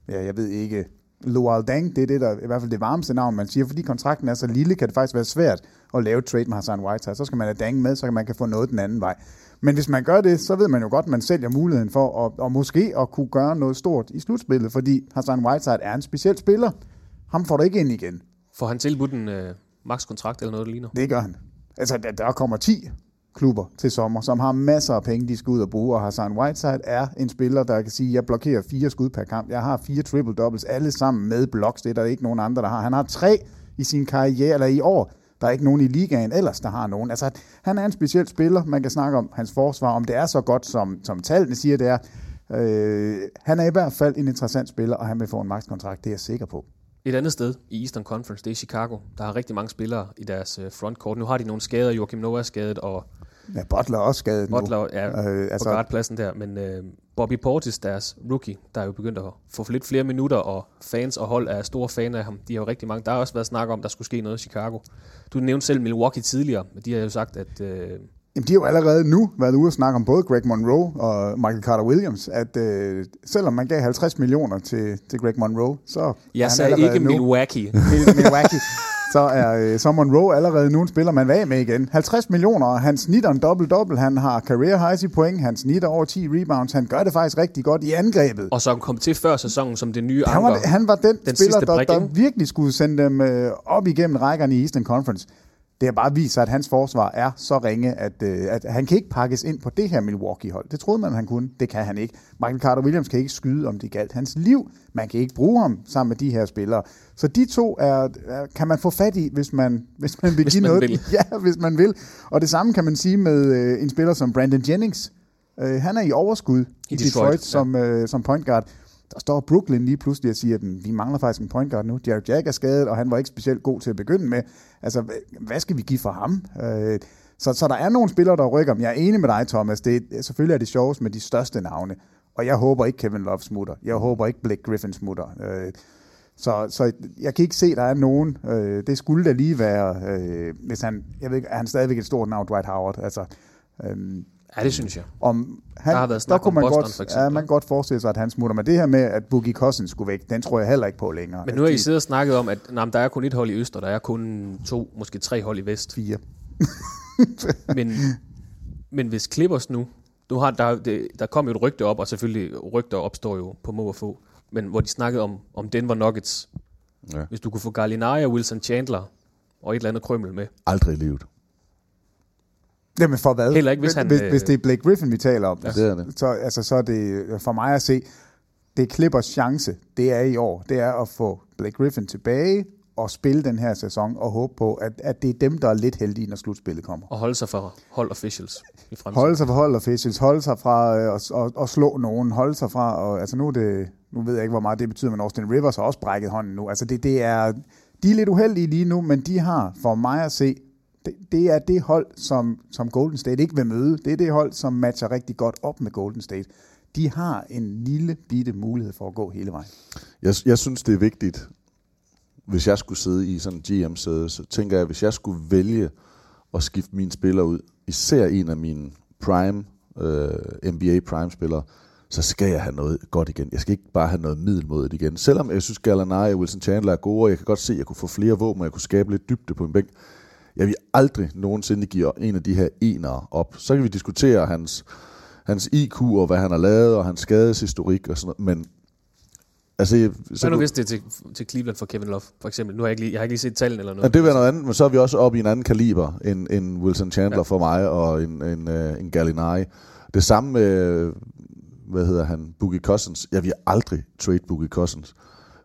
ja, jeg ved ikke, Lual Dang, det er det, der i hvert fald det varmeste navn, man siger, fordi kontrakten er så lille, kan det faktisk være svært at lave trade med Hassan Whiteside. Så skal man have Dang med, så kan man kan få noget den anden vej. Men hvis man gør det, så ved man jo godt, at man sælger muligheden for at, og måske at kunne gøre noget stort i slutspillet, fordi Hassan Whiteside er en speciel spiller. Ham får du ikke ind igen.
Får han tilbudt en øh, makskontrakt eller noget, der ligner?
Det gør han. Altså, der, der kommer 10 klubber til sommer, som har masser af penge, de skal ud og bruge, og Hassan Whiteside er en spiller, der kan sige, jeg blokerer fire skud per kamp. Jeg har fire triple doubles, alle sammen med blocks. Det er der ikke nogen andre, der har. Han har tre i sin karriere, eller i år. Der er ikke nogen i ligaen ellers, der har nogen. Altså, han er en speciel spiller. Man kan snakke om hans forsvar, om det er så godt, som, som tallene siger, det er. Øh, han er i hvert fald en interessant spiller, og han vil få en makskontrakt, det er jeg sikker på.
Et andet sted i Eastern Conference, det er Chicago. Der har rigtig mange spillere i deres øh, frontcourt. Nu har de nogle skader. Joachim Noah er skadet, og
Ja, Butler er også skadet nu.
Butler er
Øh,
øh,
altså-
på guardpladsen der. Men øh, Bobby Portis, deres rookie, der er jo begyndt at få lidt flere minutter, og fans og hold er store fan af ham. De har jo rigtig mange. Der har også været snak om, der skulle ske noget i Chicago. Du nævnte selv Milwaukee tidligere, men de har jo sagt, at øh,
Jamen, de har jo allerede nu været ude og snakke om både Greg Monroe og Michael Carter-Williams, at øh, selvom man gav 50 millioner til, til Greg Monroe, så er
jeg sagde ikke
nu,
Milwaukee.
Mil- Milwaukee, så er øh, så Monroe allerede nu en spiller, man af med igen. 50 millioner, han snitter en dobbelt-dobbelt, han har career highs i point, han snitter over 10 rebounds, han gør det faktisk rigtig godt i angrebet.
Og som kom til før sæsonen som det nye
Han
anker.
var, han var den,
den
spiller, der, der virkelig skulle sende dem øh, op igennem rækkerne i Eastern Conference. Det har bare vist sig, at hans forsvar er så ringe, at, øh, at han kan ikke pakkes ind på det her Milwaukee-hold. Det troede man, han kunne. Det kan han ikke. Michael Carter-Williams kan ikke skyde, om det galt hans liv. Man kan ikke bruge ham sammen med de her spillere. Så de to er, er, kan man få fat i, hvis man, hvis man vil
Hvis
give
man
noget.
vil.
Ja, hvis man vil. Og det samme kan man sige med øh, en spiller som Brandon Jennings. Øh, han er i overskud i,
I
Detroit,
Detroit,
Detroit som, øh, som point guard. Der står Brooklyn lige pludselig og siger, at vi mangler faktisk en point guard nu. Jared Jack er skadet, og han var ikke specielt god til at begynde med. Altså, hvad skal vi give for ham? Øh, så, så der er nogle spillere, der rykker. Men jeg er enig med dig, Thomas. Det, er- selvfølgelig er det sjovest med de største navne. Og jeg håber ikke Kevin Love smutter. Jeg håber ikke Blake Griffin smutter. Øh, så, så jeg kan ikke se, at der er nogen. Øh, det skulle da lige være, øh, hvis han, jeg ved ikke, er han stadigvæk et stort navn, Dwight Howard. Altså, øh,
Ja, det synes jeg.
om han,
Der har været snak
der
om
man
Boston,
godt,
for eksempel.
Ja, man kan godt forestille sig, at han smutter. Men det her med, at Boogie Cousins skulle væk, den tror jeg heller ikke på længere.
Men nu har I
de-
siddet og snakket om, at nej, der er kun et hold i øst, og der er kun to, måske tre hold i vest.
Fire.
men, men hvis Clippers nu, nu har der, det, der kom jo et rygte op, og selvfølgelig rygter opstår jo på må og få, men hvor de snakkede om, om Denver Nuggets.
Ja.
Hvis du kunne få Gallinari og Wilson Chandler og et eller andet krømmel med.
Aldrig i livet.
Jamen for hvad?
Heller ikke, hvis han,
Hvis,
øh,
hvis det er Blake Griffin, vi taler om,
Ja, det er det.
så, altså, så er det for mig at se, det er Clippers chance, det er i år, det er at få Blake Griffin tilbage og spille den her sæson og håbe på, at, at det er dem, der er lidt heldige, når slutspillet kommer.
Og holde sig for hold officials i fremtiden.
Holde sig fra hold officials, holde sig fra øh, at, at, at slå nogen, holde sig fra, og, altså nu, det, nu ved jeg ikke, hvor meget det betyder, men Austin Rivers har også brækket hånden nu. Altså det, det er, de er lidt uheldige lige nu, men de har, for mig at se, det, det er det hold, som, som Golden State ikke vil møde. Det er det hold, som matcher rigtig godt op med Golden State. De har en lille bitte mulighed for at gå hele vejen.
Jeg, jeg synes, det er vigtigt, hvis jeg skulle sidde i sådan en GM-sæde, så tænker jeg, hvis jeg skulle vælge at skifte mine spillere ud, især en af mine prime, øh, NBA prime-spillere, så skal jeg have noget godt igen. Jeg skal ikke bare have noget middelmodigt igen. Selvom jeg synes, Gallinari og Wilson Chandler er gode, og jeg kan godt se, at jeg kunne få flere våben, og jeg kunne skabe lidt dybde på en bænk. Jeg vil aldrig nogensinde give en af de her enere op. Så kan vi diskutere hans, hans IQ og hvad han har lavet, og hans skadeshistorik og sådan noget, men altså,
Så nu hvis det er til, til Cleveland for Kevin Love, for eksempel. Nu har jeg ikke lige, jeg har ikke lige set tallene eller
Ja,
noget.
det vil noget andet, men så er vi også oppe i en anden kaliber end, end Wilson Chandler ja. for mig og en, en, uh, en Gallinari. Det samme med, hvad hedder han, Boogie Cousins. Jeg vil aldrig trade Boogie Cousins,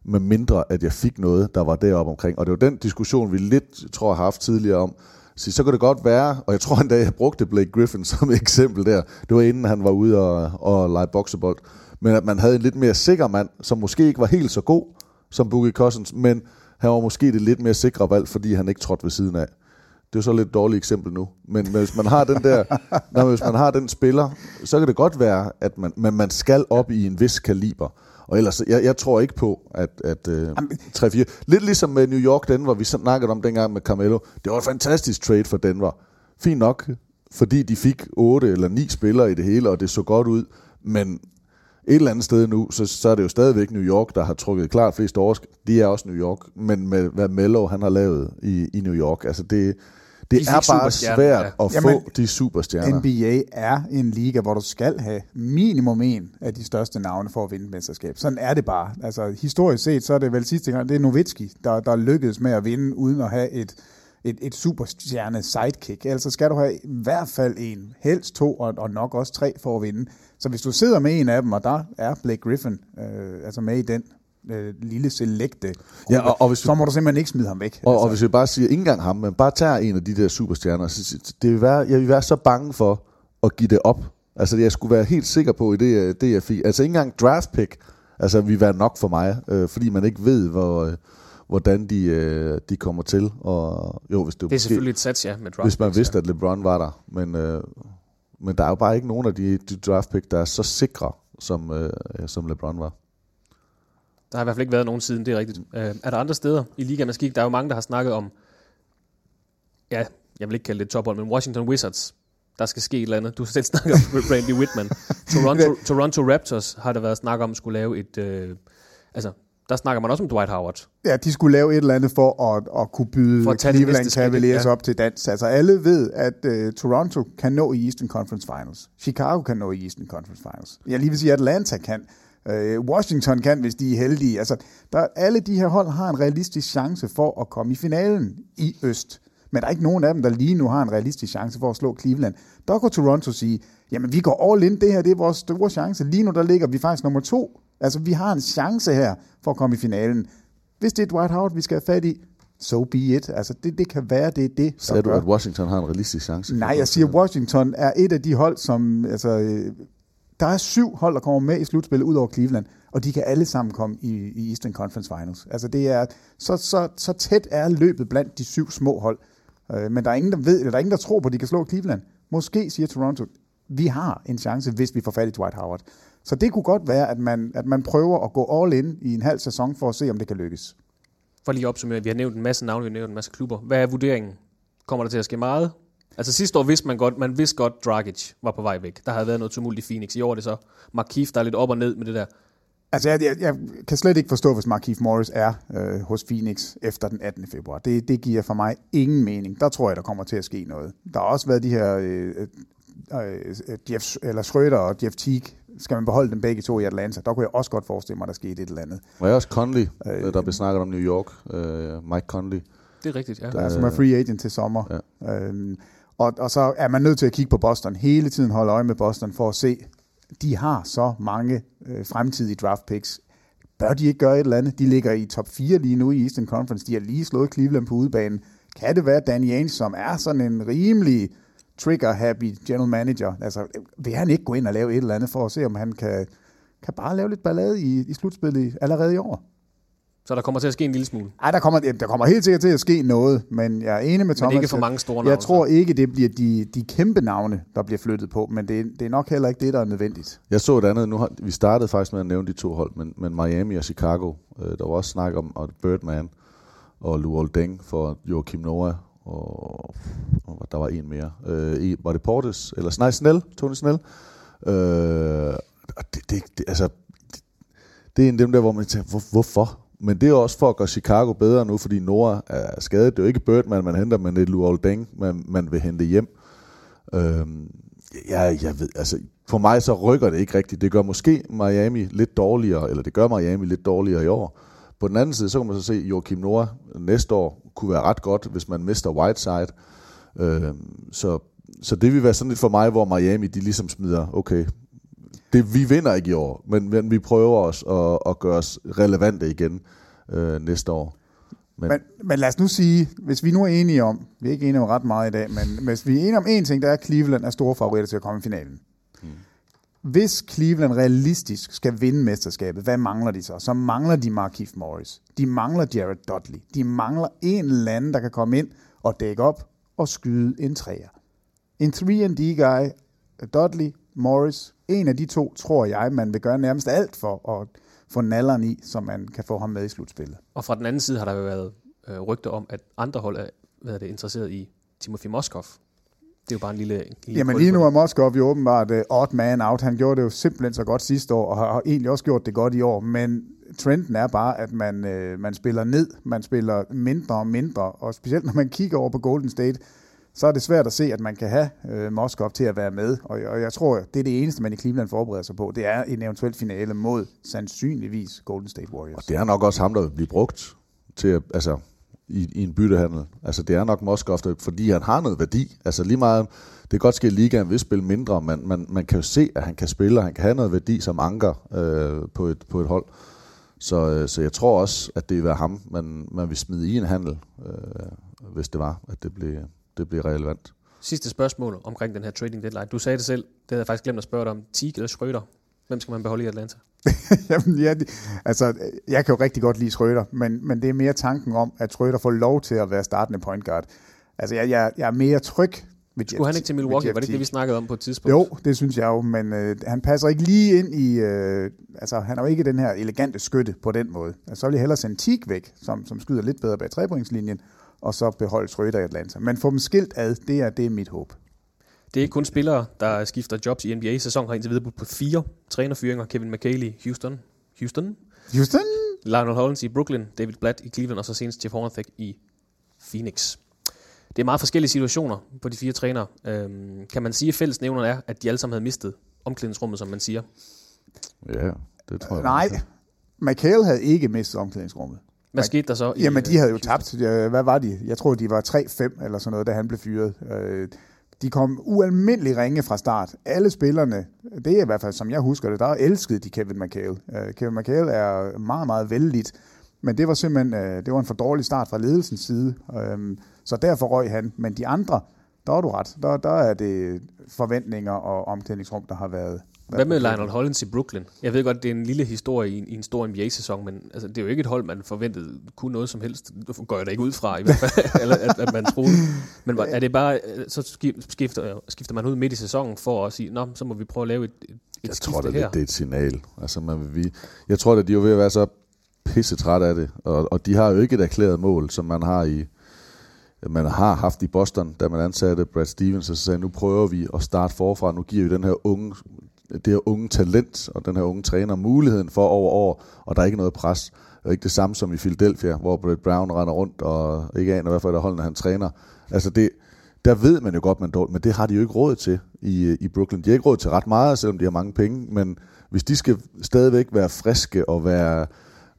med mindre at jeg fik noget, der var deroppe omkring. Og det var den diskussion, vi lidt, tror jeg, har haft tidligere om. Så, så kan det godt være, og jeg tror endda, jeg brugte Blake Griffin som eksempel der. Det var inden han var ude og, og lege boksebold. Men at man havde en lidt mere sikker mand, som måske ikke var helt så god som Boogie Cousins, men han var måske det lidt mere sikre valg, fordi han ikke trådte ved siden af. Det er jo så lidt et dårligt eksempel nu. Men, men hvis man har den der, når, hvis man har den spiller, så kan det godt være, at man, men man skal op i en vis kaliber. Og ellers, jeg, jeg tror ikke på, at, at uh, 3-4... Lidt ligesom med New York, Denver, vi snakkede om dengang med Carmelo. Det var et fantastisk trade for Denver. Fint nok, fordi de fik otte eller ni spillere i det hele, og det så godt ud. Men et eller andet sted nu, så, så er det jo stadigvæk New York, der har trukket klart flest oversk. De er også New York, men med hvad Mello han har lavet i, i New York, altså det, det
De fik
er bare svært
ja.
at
Jamen,
få de superstjerner.
NBA er en liga, hvor du skal have minimum en af de største navne for at vinde et mesterskab. Sådan er det bare. Altså historisk set, så er det vel sidste gang, det er Nowitzki, der, der lykkedes med at vinde, uden at have et, et, et superstjerne sidekick. Ellers så skal du have i hvert fald en, helst to, og, og nok også tre for at vinde. Så hvis du sidder med en af dem, og der er Blake Griffin øh, altså med i den øh, lille selekte gruppe,
Ja, og- og hvis
så må du simpelthen ikke smide ham væk.
Og, og hvis vi bare siger, ikke engang ham, men bare tager en af de der superstjerner, så, det vil være, jeg vil være så bange for at give det op. Altså, jeg skulle være helt sikker på i det, det jeg fik. Altså, ikke engang draft pick, altså, vil være nok for mig, øh, fordi man ikke ved, hvor, øh, hvordan de, øh, de kommer til. Og, jo, hvis det,
Det er selvfølgelig et sats, ja, med draft
Hvis man
picks,
vidste, at LeBron var der. Men, øh, men der er jo bare ikke nogen af de, de draft pick, der er så sikre, som, øh, som LeBron var.
Der har i hvert fald ikke været nogen siden, det er rigtigt. Øh, er der andre steder i ligaen, der skal Der er jo mange, der har snakket om, ja, jeg vil ikke kalde det tophold, men Washington Wizards. Der skal ske et eller andet. Du har selv snakket om Randy Whitman. Toronto, Toronto Raptors har der været snak om, skulle lave et... Øh, altså, der snakker man også om Dwight Howard.
Ja, de skulle lave et eller andet for at, at kunne byde
For at
Cleveland Cavaliers
ja.
op til dans. Altså alle ved, at uh, Toronto kan nå i Eastern Conference Finals. Chicago kan nå i Eastern Conference Finals. Jeg lige vil sige, at Atlanta kan. Uh, Washington kan, hvis de er heldige. Altså, der, alle de her hold har en realistisk chance for at komme i finalen i Øst. Men der er ikke nogen af dem, der lige nu har en realistisk chance for at slå Cleveland. Der kunne Toronto sige, jamen vi går all in, det her det er vores store chance. Lige nu der ligger vi faktisk nummer to. Altså vi har en chance her for at komme i finalen. Hvis det er Dwight Howard, vi skal have fat i, so be it. Altså det, det kan være, det er det,
Sagde du,
gør.
at Washington har en realistisk chance?
Nej, jeg siger, Washington er et af de hold, som... Altså, øh, der er syv hold, der kommer med i slutspillet ud over Cleveland, og de kan alle sammen komme i, i Eastern Conference Finals. Altså det er, så, så, så tæt er løbet blandt de syv små hold. Øh, men der er ingen, der ved, eller der er ingen, der tror på, at de kan slå Cleveland. Måske, siger Toronto, vi har en chance, hvis vi får fat i Dwight Howard. Så det kunne godt være, at man, at man prøver at gå all in i en halv sæson for at se, om det kan lykkes.
For lige at opsummere, vi har nævnt en masse navne, vi har nævnt en masse klubber. Hvad er vurderingen? Kommer der til at ske meget? Altså sidste år vidste man godt, man vidste godt, Dragic var på vej væk. Der havde været noget tumult i Phoenix. I år er det så Markif, der er lidt op og ned med det der.
Altså, jeg, jeg, jeg kan slet ikke forstå, hvis Markif Morris er øh, hos Phoenix efter den 18. februar. Det, det giver for mig ingen mening. Der tror jeg, der kommer til at ske noget. Der har også været de her øh, øh, Jeff, eller Schröder og Jeff Teague. Skal man beholde dem begge to i Atlanta? Der kunne jeg også godt forestille mig, der skete et eller andet.
Og jeg også Conley, øh, der blev snakket om New York. Øh, Mike Conley.
Det er rigtigt, ja.
Der, som er free agent til sommer. Ja. Øhm, og, og så er man nødt til at kigge på Boston. Hele tiden holde øje med Boston for at se, de har så mange øh, fremtidige draft picks. Bør de ikke gøre et eller andet? De ligger i top 4 lige nu i Eastern Conference. De har lige slået Cleveland på udebanen. Kan det være Danny Ainge, som er sådan en rimelig trigger-happy general manager? Altså, vil han ikke gå ind og lave et eller andet for at se, om han kan, kan bare lave lidt ballade i, i slutspillet allerede i år?
Så der kommer til at ske en lille smule?
Nej, der kommer, der kommer helt sikkert til at ske noget, men jeg er enig med Thomas.
Men ikke for mange store navne?
Jeg tror ikke, det bliver de, de kæmpe navne, der bliver flyttet på, men det, det er nok heller ikke det, der er nødvendigt.
Jeg så et andet, nu har, vi startede faktisk med at nævne de to hold, men, men Miami og Chicago, øh, der var også snak om og Birdman og Luol Deng for Joachim Noah, og, og der var en mere. Øh, var det Portes? Eller nej, Snell, Tony Snell. Øh, det, det, det, altså, det, det er en af dem der, hvor man tænker, hvor, hvorfor? Men det er også for at gøre Chicago bedre nu, fordi Nora er skadet. Det er jo ikke Birdman, man henter, men det er Luol Deng, man, man vil hente hjem. Øhm, ja, jeg ved, altså, for mig så rykker det ikke rigtigt. Det gør måske Miami lidt dårligere, eller det gør Miami lidt dårligere i år. På den anden side, så kan man så se, at Joachim Nora næste år kunne være ret godt, hvis man mister Whiteside. Øhm, så, så det vil være sådan lidt for mig, hvor Miami de ligesom smider, okay, det, vi vinder ikke i år, men, men vi prøver os at, at gøre os relevante igen øh, næste år.
Men, men, men lad os nu sige, hvis vi nu er enige om, vi er ikke enige om ret meget i dag, men hvis vi er enige om en ting, der er, at Cleveland er store favoritter til at komme i finalen. Hmm. Hvis Cleveland realistisk skal vinde mesterskabet, hvad mangler de så? Så mangler de Markif Morris. De mangler Jared Dudley. De mangler en eller anden, der kan komme ind og dække op og skyde en træer. En 3D-guy, Dudley, Morris, en af de to, tror jeg, man vil gøre nærmest alt for at få nalleren i, så man kan få ham med i slutspillet.
Og fra den anden side har der jo været øh, rygter om, at andre hold er hvad er det, interesseret i Timothy Moskov. Det er jo bare en lille... lille
Jamen lige nu er Moskov jo åbenbart uh, odd man out. Han gjorde det jo simpelthen så godt sidste år, og har egentlig også gjort det godt i år. Men trenden er bare, at man, uh, man spiller ned, man spiller mindre og mindre, og specielt når man kigger over på Golden State, så er det svært at se, at man kan have øh, Moskov til at være med. Og, og jeg tror, det er det eneste, man i Cleveland forbereder sig på. Det er en eventuel finale mod sandsynligvis Golden State Warriors.
Og det er nok også ham, der vil blive brugt til at, altså, i, i en byttehandel. Altså det er nok Moskov, fordi han har noget værdi. Altså lige meget, det kan godt ske, at ligaen vil spille mindre, men man, man kan jo se, at han kan spille, og han kan have noget værdi som anker øh, på, et, på et hold. Så, øh, så jeg tror også, at det vil være ham, man, man vil smide i en handel, øh, hvis det var, at det blev, det bliver relevant.
Sidste spørgsmål omkring den her trading deadline. Du sagde det selv, det havde jeg faktisk glemt at spørge dig om. Teague eller Schrøder? Hvem skal man beholde i Atlanta?
Jamen, ja, altså, jeg kan jo rigtig godt lide Schrøder, men, men det er mere tanken om, at Schrøder får lov til at være startende point guard. Altså, jeg, jeg, jeg er mere tryg ved
Skulle Jeff, han ikke til Milwaukee? Var det ikke det, vi snakkede om på et tidspunkt?
Jo, det synes jeg jo, men øh, han passer ikke lige ind i... Øh, altså, han er jo ikke den her elegante skytte på den måde. Altså, så vil jeg hellere sende Teague væk, som, som skyder lidt bedre bag trepointslinjen, og så beholde Schrøder i Atlanta. Men få dem skilt ad, det er, det er mit håb.
Det er ikke kun spillere, der skifter jobs i NBA. Sæsonen har indtil videre på fire trænerfyringer. Kevin McHale i Houston. Houston?
Houston?
Lionel Hollins i Brooklyn. David Blatt i Cleveland. Og så senest Jeff Hornacek i Phoenix. Det er meget forskellige situationer på de fire trænere. Øhm, kan man sige, at fællesnævnerne er, at de alle sammen havde mistet omklædningsrummet, som man siger?
Ja, det tror jeg.
Nej, McHale havde ikke mistet omklædningsrummet.
Hvad skete der så?
I, Jamen, de havde jo tabt. Hvad var de? Jeg tror, de var 3-5 eller sådan noget, da han blev fyret. De kom ualmindeligt ringe fra start. Alle spillerne, det er i hvert fald, som jeg husker det, der elskede de Kevin McHale. Kevin McHale er meget, meget vældigt, men det var simpelthen det var en for dårlig start fra ledelsens side. Så derfor røg han. Men de andre, der har du ret. Der, der er det forventninger og omklædningsrum, der har været...
Hvad med Lionel Hollins i Brooklyn? Jeg ved godt, det er en lille historie i en, i en stor NBA-sæson, men altså, det er jo ikke et hold, man forventede kunne noget som helst. Det går jeg da ikke ud fra, i hvert fald, eller at, at man troede. Men er det bare, så skifter, skifter man ud midt i sæsonen for at sige, nå, så må vi prøve at lave et, et,
Jeg tror da lidt, det er et signal. Altså, man vi, jeg tror at de er jo ved at være så pisse træt af det, og, og de har jo ikke et erklæret mål, som man har i man har haft i Boston, da man ansatte Brad Stevens, og så sagde, nu prøver vi at starte forfra, nu giver vi den her unge, det her unge talent og den her unge træner muligheden for over år, og der er ikke noget pres. Det er ikke det samme som i Philadelphia, hvor Brett Brown render rundt og ikke aner, hvad for et hold, holdene han træner. Altså det, der ved man jo godt, man dårligt, men det har de jo ikke råd til i, i Brooklyn. De har ikke råd til ret meget, selvom de har mange penge, men hvis de skal stadigvæk være friske og være,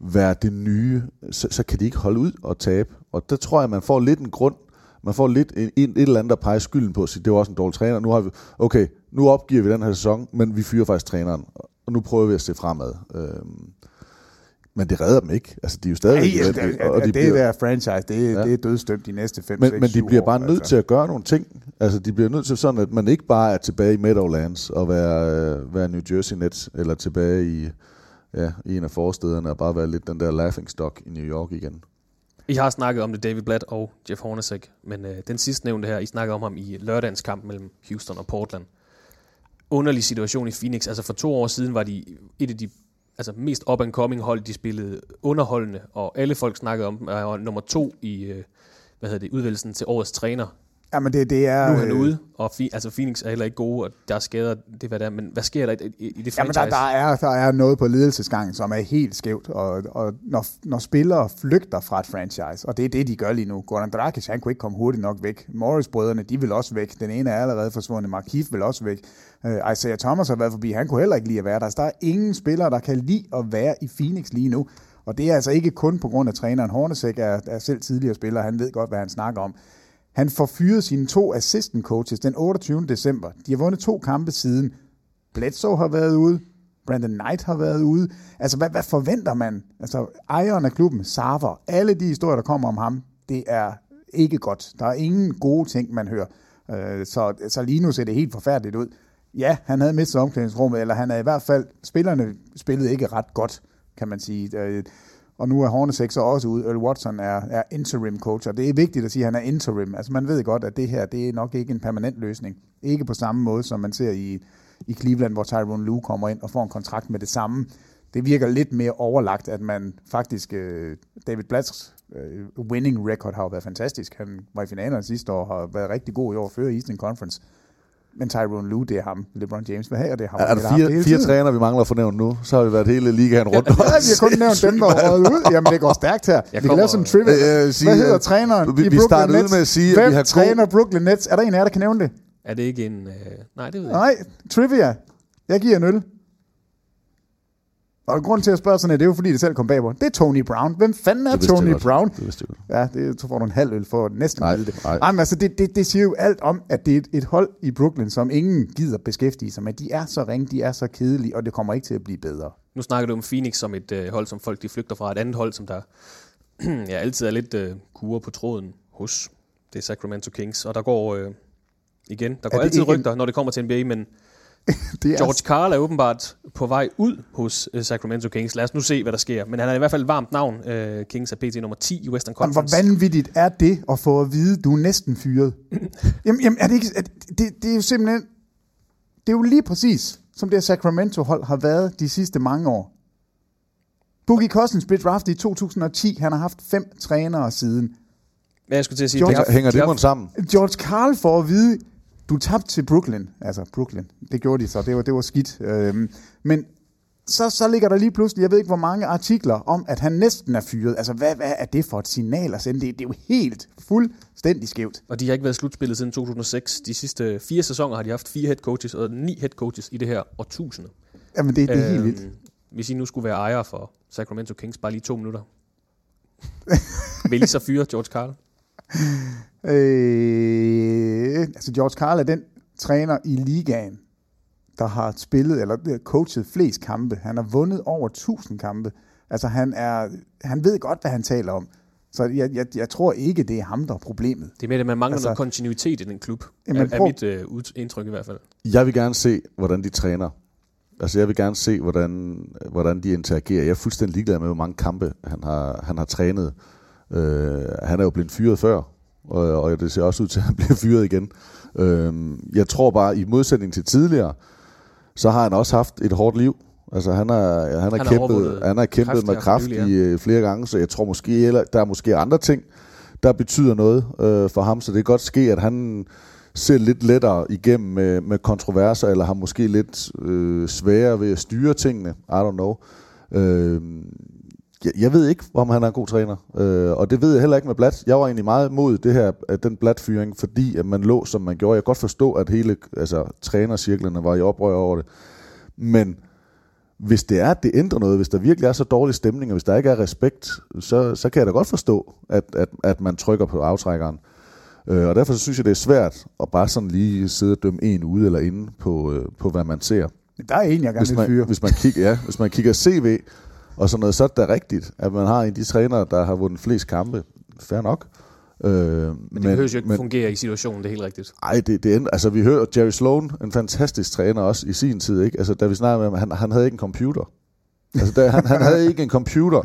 være det nye, så, så kan de ikke holde ud og tabe. Og der tror jeg, man får lidt en grund, man får lidt en, en, et eller andet, der peger skylden på at sige, det var også en dårlig træner. Nu har vi, okay, nu opgiver vi den her sæson, men vi fyrer faktisk træneren, og nu prøver vi at se fremad. Øhm, men det redder dem ikke. Altså, de er jo stadig...
Ej, det, det,
og de
det
bliver-
der franchise, det,
Ja.
det er dødstømt de næste 5
men,
6,
men de
7
bliver
år,
bare nødt
altså.
til at gøre nogle ting. Altså, de bliver nødt til sådan, at man ikke bare er tilbage i Meadowlands og være, øh, være New Jersey Nets, eller tilbage i, ja, i en af forstederne og bare være lidt den der laughing stock i New York igen.
I har snakket om det, David Blatt og Jeff Hornacek, men øh, den sidste nævnte her, I snakkede om ham i lørdagens kamp mellem Houston og Portland. Underlig situation i Phoenix. Altså for to år siden var de et af de altså mest up-and-coming hold, de spillede underholdende, og alle folk snakkede om dem, og nummer to i øh, hvad hedder det, udvælgelsen til årets træner.
Jamen, det, det er...
Nu er han
øh,
ude, og fi, altså Phoenix er heller ikke gode, og der er skader, det hvad der er, men hvad sker der i, i, i det
Jamen,
franchise?
der, der, er, der er noget på ledelsesgangen, som er helt skævt, og, og når, når spillere flygter fra et franchise, og det er det, de gør lige nu. Gordon Dragic, han kunne ikke komme hurtigt nok væk. Morris-brødrene, de vil også væk. Den ene er allerede forsvundet. Mark Keith vil også væk. Uh, Isaiah Thomas har været forbi. Han kunne heller ikke lide at være der. Så der er ingen spillere, der kan lide at være i Phoenix lige nu. Og det er altså ikke kun på grund af træneren. Hornacek er, er selv tidligere spiller. Han ved godt, hvad han snakker om. Han får fyret sine to assistant coaches den 28. december. De har vundet to kampe siden. Bledsoe har været ude. Brandon Knight har været ude. Altså, hvad, hvad forventer man? Altså, ejeren af klubben, Sarver, alle de historier, der kommer om ham, det er ikke godt. Der er ingen gode ting, man hører. Øh, så, så lige nu ser det helt forfærdeligt ud. Ja, han havde mistet omklædningsrummet, eller han er i hvert fald, spillerne spillede ikke ret godt, kan man sige. Øh, og nu er Hornacek så også ude. Earl Watson er, er interim coach, og det er vigtigt at sige, at han er interim. Altså man ved godt, at det her, det er nok ikke en permanent løsning. Ikke på samme måde, som man ser i, i Cleveland, hvor Tyrone Lue kommer ind og får en kontrakt med det samme. Det virker lidt mere overlagt, at man faktisk... Øh, David Blatts øh, winning record har jo været fantastisk. Han var i finalerne sidste år og har været rigtig god i år før Eastern Conference. Men Tyrone Lue, det er ham. LeBron James have, og det er ham.
Er, er der fire,
hele
fire træner, vi mangler at få nævnt nu? Så har vi været hele ligaen rundt.
Ja, vi har kun nævnt dem, der er ud. Jamen, det går stærkt her. vi kan lave sådan en trivia.
Øh, jeg vil sige,
Hvad hedder
øh,
træneren
vi-
i
vi
Brooklyn
startede ud
Nets?
med at sige, at
Hvem
vi har
træner Brooklyn Nets? Er der en af jer, der kan nævne det?
Er det ikke en... Øh, nej, det ved jeg.
Nej, trivia. Jeg giver en øl. Og grund til at spørge sådan, er, det er jo fordi, det selv kom bagpå. Det er Tony Brown. Hvem fanden er
Det
Tony
godt.
Brown?
Det vidste jeg godt.
Ja, det, så får du en halv øl for næsten
Nej,
det.
nej.
Ej, men altså, det, det, det siger jo alt om, at det er et, et hold i Brooklyn, som ingen gider beskæftige sig med. De er så ringe, de er så kedelige, og det kommer ikke til at blive bedre.
Nu snakker du om Phoenix som et øh, hold, som folk de flygter fra. Et andet hold, som der ja, altid er lidt øh, kurer på tråden hos. Det er Sacramento Kings. Og der går øh, igen, der går
det
altid rygter, når det kommer til NBA, men
Det er
George Karl er åbenbart på vej ud hos øh, Sacramento Kings. Lad os nu se, hvad der sker. Men han er i hvert fald et varmt navn. Øh, Kings er pt. nummer 10 i Western
Jamen, hvor
Conference.
vanvittigt er det at få at vide, du er næsten fyret? jamen, jamen, er det ikke... Er det, det, det er jo simpelthen... Det er jo lige præcis, som det Sacramento-hold har været de sidste mange år. Boogie Cousins blev draftet i 2010. Han har haft fem trænere siden.
Hvad jeg skulle til at sige,
George-
de har-
Hænger
de
det sammen?
George Karl får at vide, du tabte til Brooklyn. Altså Brooklyn. Det gjorde de så. Det var, det var skidt. Øhm, men så, så ligger der lige pludselig, jeg ved ikke hvor mange artikler om, at han næsten er fyret. Altså hvad, hvad er det for et signal at sende? Det, det er jo helt fuldstændig skævt.
Og de har ikke været slutspillet siden 2006. De sidste fire sæsoner har de haft fire head coaches og ni head coaches i det her årtusinde.
Jamen det, det er helt
Øhm,
vildt.
Hvis I nu skulle være ejer for Sacramento Kings, bare lige to minutter. Vil I så fyre George Karl?
Øh, altså George Karl er den træner i ligaen, der har spillet eller øh, coachet flest kampe. Han har vundet over 1000 kampe. Altså han er, han ved godt, hvad han taler om. Så jeg, jeg, jeg tror ikke, det er ham, der er problemet.
Det er med, at man mangler
Altså-
noget kontinuitet i den klub.
Jamen,
er, er
prøv-
mit øh, indtryk i hvert fald.
Jeg vil gerne se, hvordan de træner. Altså, jeg vil gerne se, hvordan, hvordan de interagerer. Jeg er fuldstændig ligeglad med, hvor mange kampe han har, han har trænet. Øh, han er jo blevet fyret før, og, og det ser også ud til, at han bliver fyret igen. Øh, jeg tror bare, i modsætning til tidligere, så har han også haft et hårdt liv. Altså, han har, han har,
har
kæmpet, han har kæmpet
kræft
med kraft i øh, flere gange, så jeg tror måske, eller, der er måske andre ting, der betyder noget øh, for ham, så det kan godt ske, at han ser lidt lettere igennem med, med kontroverser, eller har måske lidt øh, sværere ved at styre tingene. I don't know. Øh, jeg, jeg ved ikke, om han er en god træner, øh, og det ved jeg heller ikke med Blat. Jeg var egentlig meget imod det her, den Blat-fyring, fordi at man lå, som man gjorde. Jeg kan godt forstå, at hele altså, trænercirklerne var i oprør over det. Men hvis det er, at det ændrer noget, hvis der virkelig er så dårlig stemning, og hvis der ikke er respekt, så, så kan jeg da godt forstå, at, at, at man trykker på aftrækkeren. Øh, og derfor så synes jeg, det er svært at bare sådan lige sidde og dømme en ude eller inde på, øh, på hvad man ser.
Der er en, jeg gerne
Hvis
vil fyre.
hvis, man kigger, ja, hvis man kigger CV og sådan noget, så er det da rigtigt, at man har en af de trænere, der har vundet flest kampe. Fair nok. Øh,
Men det behøver jo ikke men, fungere i situationen, det er helt rigtigt.
ej, det, det end, altså vi hører Jerry Sloan, en fantastisk træner også i sin tid, ikke? Altså da vi snakkede med ham, han, han havde ikke en computer. Altså der, han, han havde ikke en computer.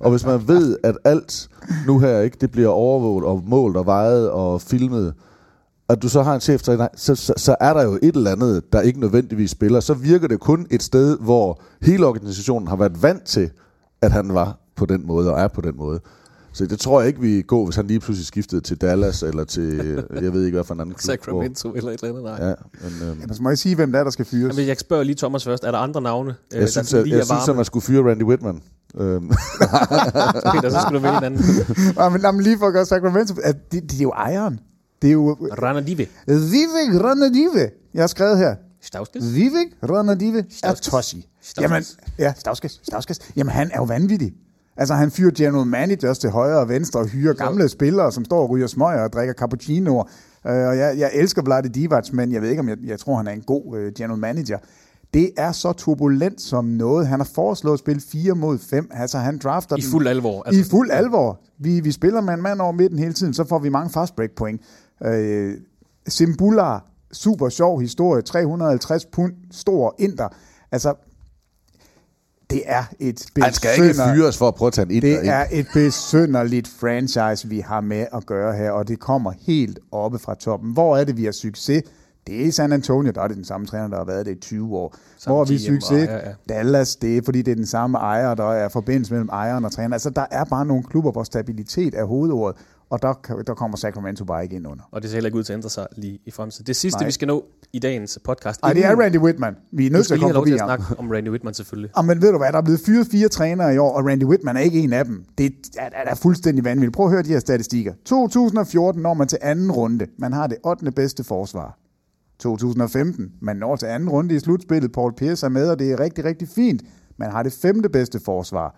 Og hvis man ved, at alt nu her, ikke, det bliver overvåget og målt og vejet og filmet, at du så har en cheftræner, så, så, så er der jo et eller andet, der ikke nødvendigvis spiller. Så virker det kun et sted, hvor hele organisationen har været vant til, at han var på den måde og er på den måde. Så det tror jeg ikke, vi går, hvis han lige pludselig skiftede til Dallas, eller til, jeg ved ikke, hvad for en anden klub.
Sacramento eller et eller andet, nej.
Ja, men, øhm,
Jamen, så må jeg sige, hvem der er, der skal fyres.
Jamen, jeg spørger lige Thomas først. Er der andre navne, øh,
jeg synes,
der
at,
lige
jeg
er
synes, at man skulle fyre Randy Whitman. Øhm,
Peter, så skulle du vælge en anden.
Ja, men, jamen, lige for at gøre Sacramento, at det, det er jo ejeren. Det er jo
Ranadive.
Vivek Ranadive. Jeg har skrevet her.
Stavskes?
Vivek Ranadive er tossi. Jamen, ja, Stavskes, Stavskes. Jamen, han er jo vanvittig. Altså, han fyrer general managers til højre og venstre og hyrer gamle spillere, som står og ryger smøger og drikker cappuccinoer. Uh, og jeg, jeg elsker Vlade Divac, men jeg ved ikke, om jeg, jeg tror, han er en god uh, general manager. Det er så turbulent som noget. Han har foreslået at spille 4 mod 5. Altså, han drafter
I fuld alvor.
Altså. I fuld alvor. Vi, vi spiller med en mand over midten hele tiden, så får vi mange fast break point. Øh, Simbula, super sjov historie, 350 pund, stor inder. Altså, det er et
han skal ikke fyres for at prøve at tage en ind.
det er et besynderligt franchise, vi har med at gøre her, og det kommer helt oppe fra toppen. Hvor er det, vi har succes? Det er i San Antonio, der er det den samme træner, der har været det i 20 år.
Samme
Hvor vi succes?
ja, ja.
Dallas, det er fordi, det er den samme ejer, der er forbindelse mellem ejeren og træner. Altså, der er bare nogle klubber, hvor stabilitet er hovedordet, og der, der kommer Sacramento bare ikke ind under.
Og det ser heller ikke ud til at ændre sig lige i fremtiden. Det sidste,
Nej.
vi skal nå i dagens podcast.
Ej, det er Randy Whitman. Vi er nødt til
skal
at komme forbi ham.
snakke om Randy Whitman selvfølgelig.
Og men ved du hvad, der er blevet fyret fire trænere i år, og Randy Whitman er ikke en af dem. Det er, er, er fuldstændig vanvittigt. Prøv at høre de her statistikker. 2014 når man til anden runde. Man har det 8. bedste forsvar. 2015, man når til anden runde i slutspillet. Paul Pierce er med, og det er rigtig, rigtig fint. Man har det femte bedste forsvar.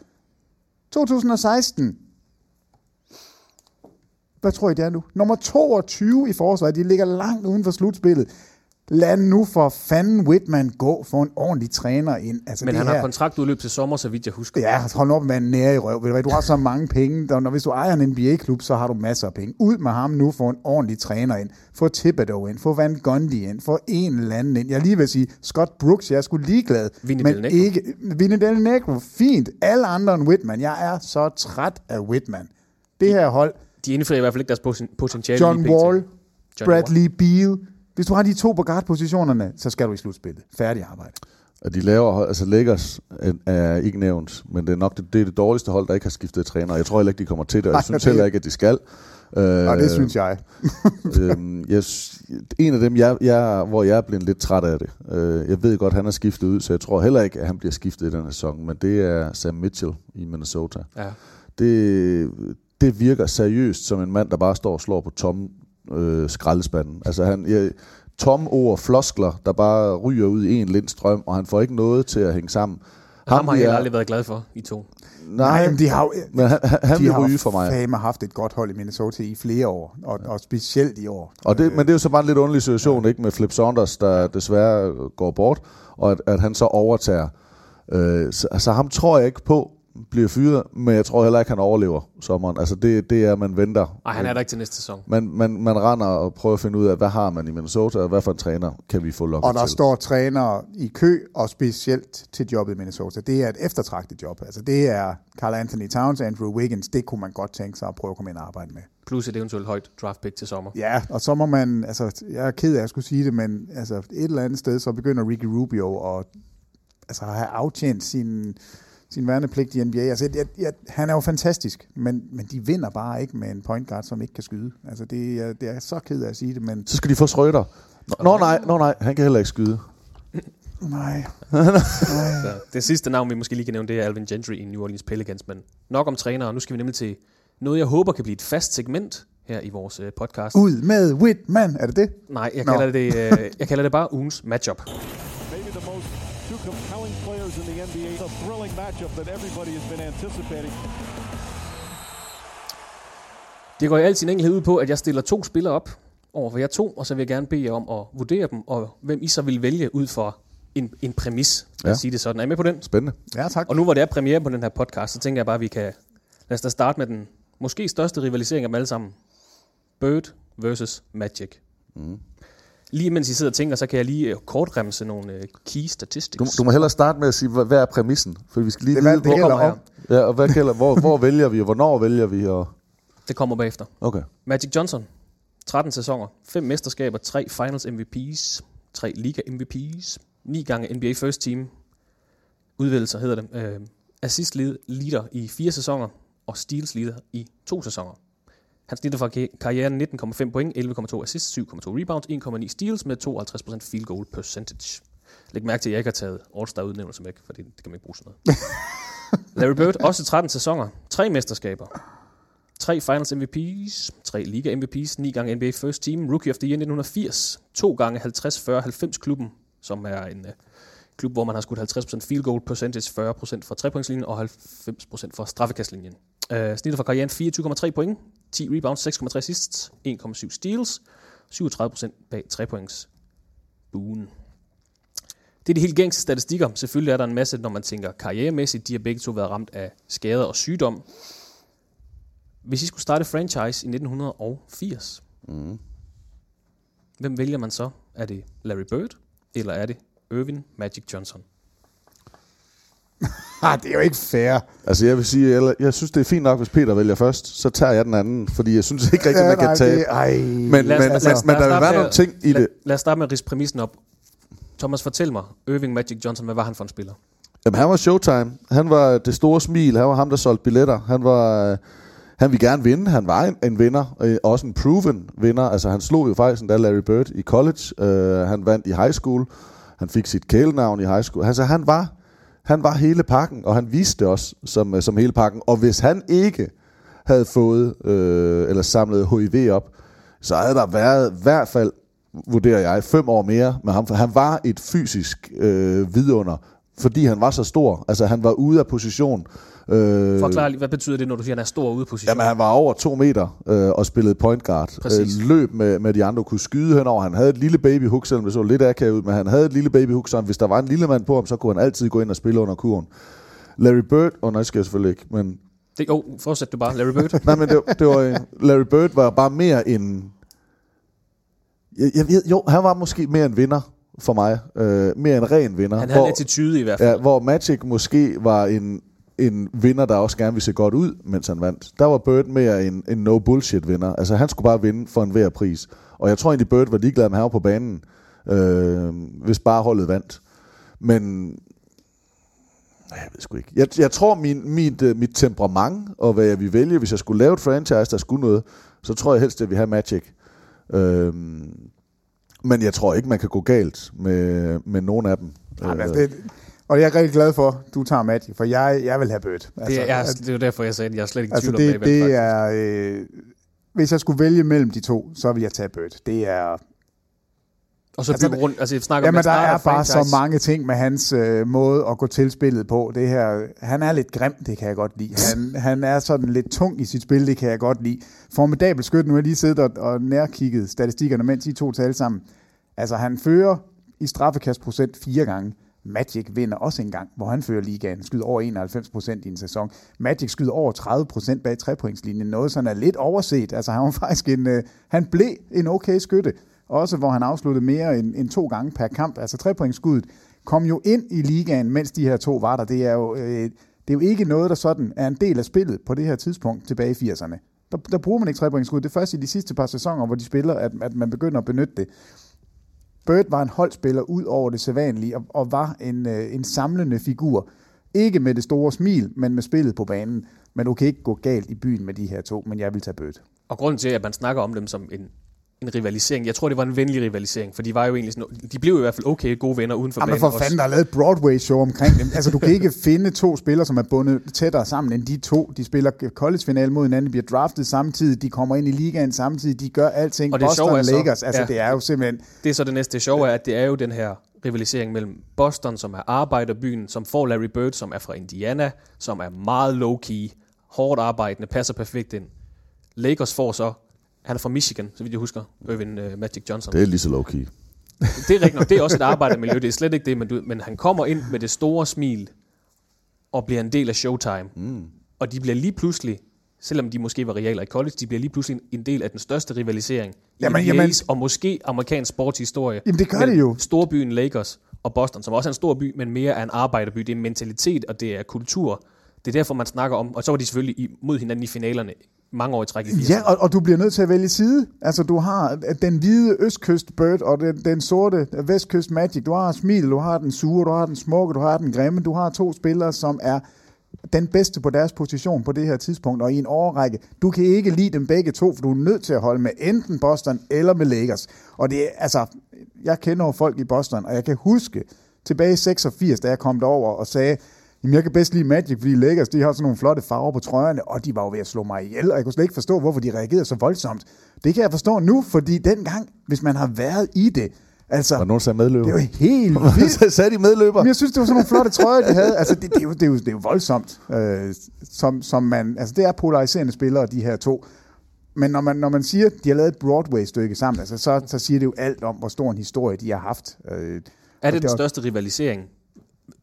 2016, hvad tror I det er nu? Nummer 22 i forsvaret. De ligger langt uden for slutspillet. Lad nu for fanden Whitman gå for en ordentlig træner ind. Altså,
Men
det
han
her,
har kontraktudløb til sommer, så vidt jeg husker.
Ja, hold op med en nære i røv. Ved du, du har så mange penge. Der, når, hvis du ejer en NBA-klub, så har du masser af penge. Ud med ham nu for en ordentlig træner ind. Få Thibodeau ind. Få Van Gundy ind. Få en eller anden ind. Jeg lige vil sige, Scott Brooks, jeg er sgu ligeglad.
Vinny
men
Del Negro.
ikke Vinny Del Negro, fint. Alle andre end Whitman. Jeg er så træt af Whitman. Det her hold,
De indfrier i hvert fald ikke deres poten- potentiale.
John. Wall,
Johnny
Bradley Beal. Hvis du har de to på guard-positionerne, så skal du i slutspillet. Færdig arbejde.
Og de laver, altså Lakers er- ikke nævnt, men det er nok det, det, er det dårligste hold, der ikke har skiftet træner. Jeg tror heller ikke, de kommer til det, og
Nej,
jeg synes heller ikke, at de skal. Øh,
Og det synes jeg.
øhm, jeg, en af dem, jeg, jeg, hvor jeg er blevet lidt træt af det. Øh, jeg ved godt, at han er skiftet ud, så jeg tror heller ikke, at han bliver skiftet i den her sæson, men det er Sam Mitchell i Minnesota.
Ja.
Det, det virker seriøst som en mand, der bare står og slår på tomme øh, skraldespanden. Altså han, jeg, tomme ord, floskler, der bare ryger ud i en lindstrøm, og han får ikke noget til at hænge sammen.
Ham har
vil
jeg aldrig været glad for, I to.
Nej, men de har jo,
men han, han,
de
vil
har
ryge for mig.
fandme haft et godt hold i Minnesota i flere år, og, og specielt i år.
Og det, men det er jo så bare en lidt underlig situation, ikke, med Flip Saunders, der desværre går bort, og at, at han så overtager. Øh, så, så ham tror jeg ikke på, bliver fyret, men jeg tror heller ikke, han overlever sommeren. Altså det, det er, at man venter.
Nej, han er der ikke til næste sæson.
Man, man, man render og prøver at finde ud af, hvad har man i Minnesota, og hvad for en træner kan vi få lukket
Og der
til.
står trænere i kø, og specielt til jobbet i Minnesota. Det er et eftertragtet job. Altså det er Carl Anthony Towns, Andrew Wiggins, det kunne man godt tænke sig at prøve at komme ind og arbejde med.
Plus et eventuelt højt draft pick til sommer.
Ja, og så må man, altså jeg er ked af at skulle sige det, men altså et eller andet sted, så begynder Ricky Rubio at altså, have aftjent sin, sin værnepligt i NBA. Altså, jeg, jeg, han er jo fantastisk, men, men de vinder bare ikke med en point guard, som ikke kan skyde. Altså, det, er- det er så ked af at sige det, men
Så skal de få Schrøder. Nå, nå nej, nå nej, han kan heller ikke skyde.
nej.
Så det sidste navn, vi måske lige kan nævne, det er Alvin Gentry i New Orleans Pelicans. Men nok om trænere. Nu skal vi nemlig til noget, jeg håber kan blive et fast segment her i vores øh, podcast.
Ud med Whitman, er det det?
Nej, jeg kalder, det, øh, jeg kalder det bare ugens matchup.
A thrilling matchup that everybody has been anticipating.
Det går i al sin enkelhed ud på, at jeg stiller to spillere op over for jer to, og så vil jeg gerne bede jer om at vurdere dem, og hvem I så vil vælge ud for en, en præmis. Lad
Ja.
os sige det sådan. Er I med på den?
Spændende.
Ja, tak.
Og nu hvor det er premiere på den her podcast, så tænker jeg bare, at vi kan... Lad os da starte med den måske største rivalisering af dem alle sammen. Bird versus Magic.
Mm.
Lige mens I sidder og tænker, så kan jeg lige øh, kort remse nogle øh, key statistics.
Du, du må hellere starte med at sige, hvad, hvad er præmissen? For vi skal lige
Det,
vide,
det, det
hvor,
om.
her?
ja, og hvad gælder, hvor, hvor vælger vi, og hvornår vælger vi? Og,
Det kommer bagefter.
okay.
Magic Johnson, 13 sæsoner, 5 mesterskaber, 3 Finals MVP's, 3 Liga MVP's, 9 gange NBA First Team, udvælgelser hedder det, øh, assist lead- leader i 4 sæsoner, og steals leader i 2 sæsoner. Han snitter fra ka- karrieren 19,5 point, 11,2 assists, 7,2 rebounds, 1,9 steals med 52% field goal percentage. Læg mærke til, at jeg ikke har taget All-Star udnævnelse med, for det, det kan man ikke bruge sådan noget. Larry Bird, også 13 sæsoner, 3 mesterskaber, 3 Finals MVP's, 3 Liga MVP's, 9 gange NBA First Team, Rookie of the Year 1980, 2 gange 50-40-90 klubben, som er en uh, klub, hvor man har skudt 50% field goal percentage, 40% fra trepointslinjen og 90% fra straffekastlinjen. Uh, snittet for karrieren 24,3 point, 10 rebounds, 6,3 assists, 1,7 steals, 37% bag trepoints. Buen. Det er de helt gængse statistikker. Selvfølgelig er der en masse, når man tænker karrieremæssigt. De har begge to været ramt af skader og sygdom. Hvis I skulle starte franchise i 1980,
Mm.
hvem vælger man så? Er det Larry Bird, eller er det Irvin Magic Johnson?
Ah, det er jo ikke fair.
Altså jeg vil sige, jeg, jeg synes det er fint nok, hvis Peter vælger først, så tager jeg den anden, fordi jeg synes ikke rigtig, man kan
nej,
tabe.
det, ej.
Men,
Lad os-
men,
lad
men,
os-
men
lad os
der vil være
med
nogle ting i
Lad,
det.
lad os starte med at rise præmissen op. Thomas, fortæl mig, Irving Magic Johnson, hvad var han for en spiller?
Jamen, han var Showtime. Han var det store smil. Han var ham, der solgte billetter. Han var... øh, Han ville gerne vinde. Han var en, en vinder. øh, Også en proven vinder. Altså, han slog jo faktisk endda Larry Bird i college. Uh, han vandt i high school. Han fik sit kælenavn i high school. Altså, han var, han var hele pakken, og han viste det også som, øh, som hele pakken. Og hvis han ikke havde fået, øh, eller samlet HIV op, så havde der været i hvert fald, vurderer jeg, fem år mere med ham. For han var et fysisk øh, vidunder, fordi han var så stor. Altså, han var ude af position. Øh,
Forklar lige, hvad betyder det, når du siger, at han er stor ude i position?
Jamen, han var over to meter øh, og spillede point guard.
Præcis.
Øh, løb med, med de andre, kunne skyde henover. Han havde et lille babyhook, selvom det så lidt akavet ud, men han havde et lille babyhook, så hvis der var en lille mand på ham, så kunne han altid gå ind og spille under kurven. Larry Bird, og oh, nej, skal jeg selvfølgelig ikke, men
Det, oh, fortsæt du bare, Larry Bird.
Nej, men det, det var, en- Larry Bird var bare mere en... Jeg, jeg, ved- jo, han var måske mere en vinder for mig. Øh, mere en ren vinder.
Han havde en attitude i hvert fald.
Ja, hvor Magic måske var en, en vinder, der også gerne ville se godt ud, mens han vandt. Der var Bird mere en, en no bullshit vinder. Altså han skulle bare vinde for enhver pris. Og jeg tror egentlig, Bird var ligeglad med, var på banen, øh, hvis bare holdet vandt. Men jeg ved sgu ikke. Jeg, jeg tror, min, mit, uh, mit temperament, og hvad jeg vil vælge, hvis jeg skulle lave et franchise, der skulle noget, så tror jeg helst, at vi har Magic. Øhm, men jeg tror ikke, man kan gå galt med, med nogen af dem.
Nej,
Øh,
altså, det, og jeg er rigtig glad for, du tager Magic, for jeg, jeg vil have Bird. Altså,
Det er, det er jo derfor, jeg sagde, at jeg er slet ikke i
altså
tvivl om
det,
Babel,
det
faktisk.
er... Øh, hvis jeg skulle vælge mellem de to, så vil jeg tage Bird. Det er...
Og så
altså,
bygge rundt, altså jeg snakker om,
Jamen,
at
der er bare så
franchise.
mange ting med hans øh, måde at gå til spillet på. Det her, han er lidt grim, det kan jeg godt lide. Han, han er sådan lidt tung i sit spil, det kan jeg godt lide. Formidabel skyt, nu har jeg lige siddet og, og nærkigget statistikkerne, mens I to talte sammen. Altså, han fører i straffekastprocent fire gange, Magic vinder også en gang, hvor han fører ligaen, skyder over 91% i en sæson. Magic skyder over 30% bag trepointslinjen, noget sådan er lidt overset. Altså han var faktisk en, øh, han blev en okay skytte, også hvor han afsluttede mere end, end to gange per kamp. Altså trepointskuddet kom jo ind i ligaen, mens de her to var der. Det er jo, øh, det er jo ikke noget, der sådan er en del af spillet på det her tidspunkt tilbage i 80'erne. Der, der bruger man ikke trepointsskud. Det er først i de sidste par sæsoner, hvor de spiller, at, at man begynder at benytte det. Bird var en holdspiller ud over det sædvanlige, og, og var en, øh, en samlende figur. Ikke med det store smil, men med spillet på banen. Men du kan ikke gå galt i byen med de her to, men jeg vil tage Bird.
Og grunden til, at man snakker om dem som en, en rivalisering, jeg tror, det var en venlig rivalisering, for de var jo egentlig sådan, de blev i hvert fald okay gode venner uden for
Jamen
banen
for
også.
fanden, der er lavet et Broadway-show omkring dem. Altså, du kan ikke finde to spillere, som er bundet tættere sammen end de to. De spiller college-finale mod hinanden, de bliver draftet samtidig, de kommer ind i ligaen samtidig, de gør alting.
Og det
Boston
er så-
Lakers, altså
ja.
det er jo simpelthen...
Det er så det næste det sjove er, at det er jo den her rivalisering mellem Boston, som er arbejderbyen, som får Larry Bird, som er fra Indiana, som er meget low-key, hårdt arbejdende, passer perfekt ind. Lakers får så, han er fra Michigan, så vidt jeg husker, Irvin uh, Magic Johnson.
Det er lige så low-key.
Det er rigtigt nok, det er også et arbejdermiljø, det er slet ikke det, men, du, men han kommer ind med det store smil, og bliver en del af Showtime.
Mm.
Og de bliver lige pludselig, selvom de måske var realer i college, de bliver lige pludselig en- del af den største rivalisering i
Jamen,
NBA's
jamen-
og måske amerikansk sportshistorie.
Jamen, det gør det jo.
Storbyen Lakers og Boston, som også er en stor by, men mere er en arbejderby. Det er mentalitet, og det er kultur. Det er derfor, man snakker om, og så var de selvfølgelig i- mod hinanden i finalerne mange år i træk i 80'erne.
Ja, og, og du bliver nødt til at vælge side. Altså, du har den hvide østkyst Bird og den, den sorte vestkyst Magic. Du har Smil, du har den sure, du har den smukke, du har den grimme. Du har to spillere, som er den bedste på deres position på det her tidspunkt, og i en årrække. Du kan ikke lide dem begge to, for du er nødt til at holde med enten Boston eller med Lakers. Og det er, altså, jeg kender jo folk i Boston, og jeg kan huske tilbage i 86, da jeg kom derover og sagde, Jamen, jeg kan bedst lide Magic, fordi Lakers, de har sådan nogle flotte farver på trøjerne, og de var jo ved at slå mig ihjel, og jeg kunne slet ikke forstå, hvorfor de reagerede så voldsomt. Det kan jeg forstå nu, fordi dengang, hvis man har været i det, altså...
Var nogen sagde medløber?
Det er jo helt vildt.
sagde de medløber?
Men jeg synes, det var sådan nogle flotte trøjer, de havde. Altså, det, det, er, jo, det, er, jo, det er jo voldsomt, øh, som, som man... Altså, det er polariserende spillere, de her to. Men når man, når man siger, at de har lavet et Broadway-stykke sammen, altså, så, så siger det jo alt om, hvor stor en historie de har haft. Øh,
Er
og
det den
var-
største rivalisering,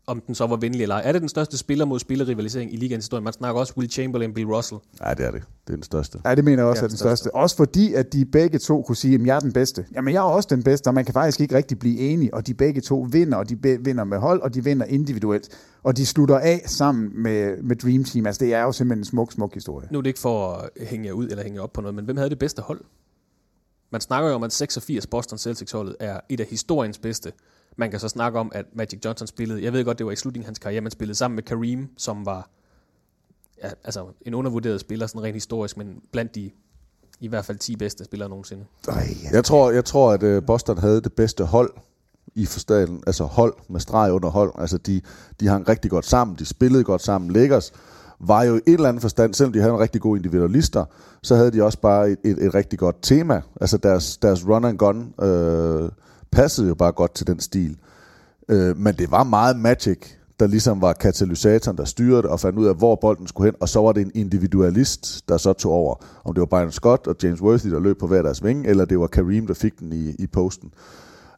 om den så var venlig eller ej? Er det den største spiller mod spiller rivalisering i ligaens historie? Man snakker også Will Chamberlain, Bill Russell.
Nej, det er det. Det er den største.
Ja, det mener jeg også
Ja,
er den
den
største. Også fordi, at de begge to kunne sige, at jeg er den bedste. Jamen, jeg er også den bedste, og man kan faktisk ikke rigtig blive enige. Og de begge to vinder, og de be- vinder med hold, og de vinder individuelt. Og de slutter af sammen med, med Dream Team. Altså, det er jo simpelthen en smuk, smuk historie.
Nu er det ikke for at hænge ud eller hænge op på noget, men hvem havde det bedste hold? Man snakker jo om, at 86 Boston Celtics-holdet er et af historiens bedste. Man kan så snakke om, at Magic Johnson spillede, jeg ved godt, det var i slutningen af hans karriere, men spillede sammen med Kareem, som var ja, altså en undervurderet spiller, sådan rent historisk, men blandt de i hvert fald 10 bedste spillere nogensinde.
Jeg tror, jeg tror at øh, Boston havde det bedste hold i forstanden, altså hold med streg under hold. Altså de, de hang rigtig godt sammen, de spillede godt sammen. Lakers var jo i et eller andet forstand, selvom de havde en rigtig gode individualister, så havde de også bare et, et, et rigtig godt tema. Altså deres, deres run and gun øh, passede jo bare godt til den stil. Øh, men det var meget Magic, der ligesom var katalysatoren, der styrede og fandt ud af, hvor bolden skulle hen, og så var det en individualist, der så tog over. Om det var Byron Scott og James Worthy, der løb på hver deres vinge, eller det var Kareem, der fik den i, i posten.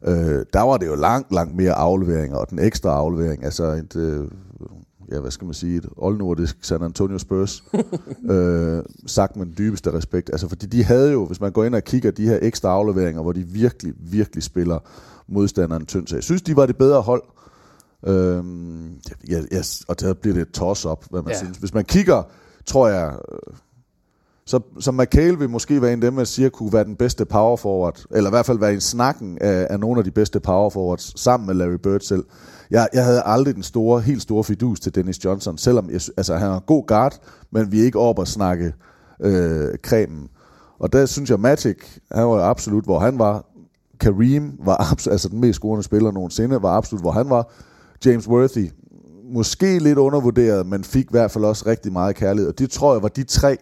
Øh, der var det jo langt, langt mere afleveringer, og den ekstra aflevering, altså et, øh, ja, hvad skal man sige, et oldnordisk San Antonio Spurs, øh, sagt med den dybeste respekt. Altså, fordi de havde jo, hvis man går ind og kigger de her ekstra afleveringer, hvor de virkelig, virkelig spiller modstanderen tynd. Så jeg synes, de var det bedre hold. Øhm, ja, ja, og der bliver det et toss-up, hvad man
Ja.
synes. Hvis man kigger, tror jeg, øh, så, så McHale vil måske være en af dem, man siger, kunne være den bedste power forward, eller i hvert fald være en snakken af, af nogle af de bedste power forwards, sammen med Larry Bird selv. Jeg, jeg havde aldrig den store, helt store fidus til Dennis Johnson, selvom jeg, altså, han er en god guard, men vi er ikke oppe at snakke øh, kremen. Og der synes jeg, Magic, han var jo absolut, hvor han var. Kareem var abs- altså den mest scorende spiller nogensinde, var absolut, hvor han var. James Worthy, måske lidt undervurderet, men fik i hvert fald også rigtig meget kærlighed. Og det tror jeg var de tre.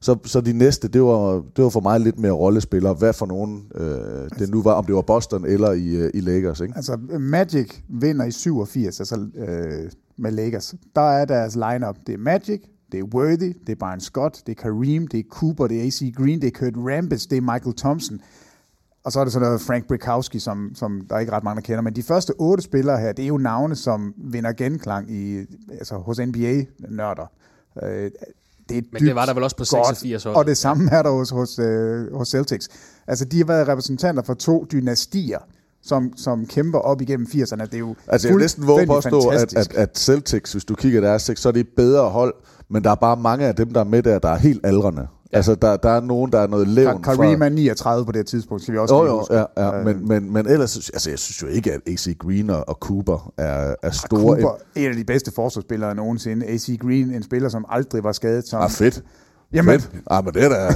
Så, så de næste, det var, det var for mig lidt mere rollespillere. Hvad for nogen øh, det nu var, om det var Boston eller i, øh, i Lakers. Ikke?
Altså, Magic vinder i 87, altså øh, med Lakers. Der er deres lineup. Det er Magic, det er Worthy, det er Byron Scott, det er Kareem, det er Cooper, det er AC Green, det er Kurt Rambis, det er Michael Thompson. og så er det sådan noget Frank Brikowski, som, som der er ikke ret mange, der kender. Men de første otte spillere her, det er jo navne, som vinder genklang i, altså, hos NBA-nørder. Øh, det er
Men det var der vel også på
godt,
86 år.
Og det samme er der hos, hos, øh, hos Celtics. Altså, de har været repræsentanter for to dynastier, som, som kæmper op igennem 80'erne. Det er jo
Altså, jeg vil næsten våge påstå, at, at, at Celtics, hvis du kigger deres så er det et bedre hold, men der er bare mange af dem, der er med der, der er helt aldrende. Altså, der, der er nogen, der er noget levn
Ka- Kareem er 39 på det her tidspunkt, skal vi også
Jo, jo,
huske.
ja, ja.
Øh,
Men, men, men ellers, altså, jeg synes jo ikke, at AC Green og, og Cooper er, er store.
Cooper, en af de bedste forsvarsspillere nogensinde. AC Green, en spiller, som aldrig var skadet. Som,
Ah, fedt.
Jamen,
Fedt. Ah, men det, er da,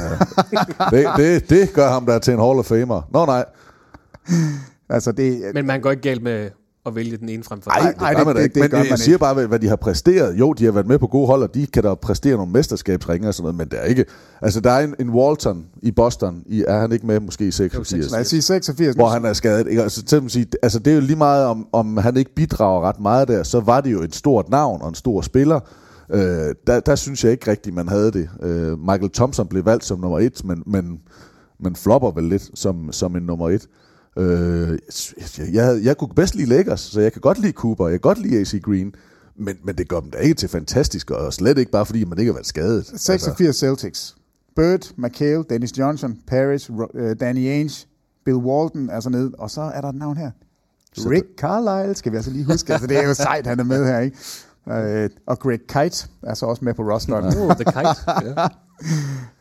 det, det, det gør ham der til en Hall of Famer. Nå nej,
altså det,
Men man går ikke galt med at vælge den ene frem for
Ej,
den
det,
det-
man
det-
ikke.
det
Men
gør
jeg
man
siger bare, hvad, de har præsteret. Jo, de har været med på gode hold, og de kan da præstere nogle mesterskabsringe og sådan noget, men det er ikke... Altså, der er en, en Walton i Boston. I, er han ikke med måske i 86?
lad os sige 86.
hvor han er skadet. Ikke? Altså, til at sige, altså, det er jo lige meget, om, om han ikke bidrager ret meget der, så var det jo et stort navn og en stor spiller. Øh, der, der synes jeg ikke rigtigt, man havde det. Øh, Michael Thompson blev valgt som nummer et, men, men, men flopper vel lidt som, som en nummer et. Øh, jeg, jeg, kunne bedst lide Lakers, så jeg kan godt lide Cooper, jeg kan godt lide AC Green, men, men det gør dem da ikke til fantastisk, og slet ikke bare fordi man ikke har været skadet. Altså,
86 Celtics. Bird, McHale, Dennis Johnson, Paris, øh, Danny Ainge, Bill Walton er så nede, og så er der et navn her. Rick Carlisle, skal vi altså lige huske. Altså, det er jo sejt, han er med her, ikke? Øh, og Greg Kite er så også med på rosteren.
Oh, the kite. Ja.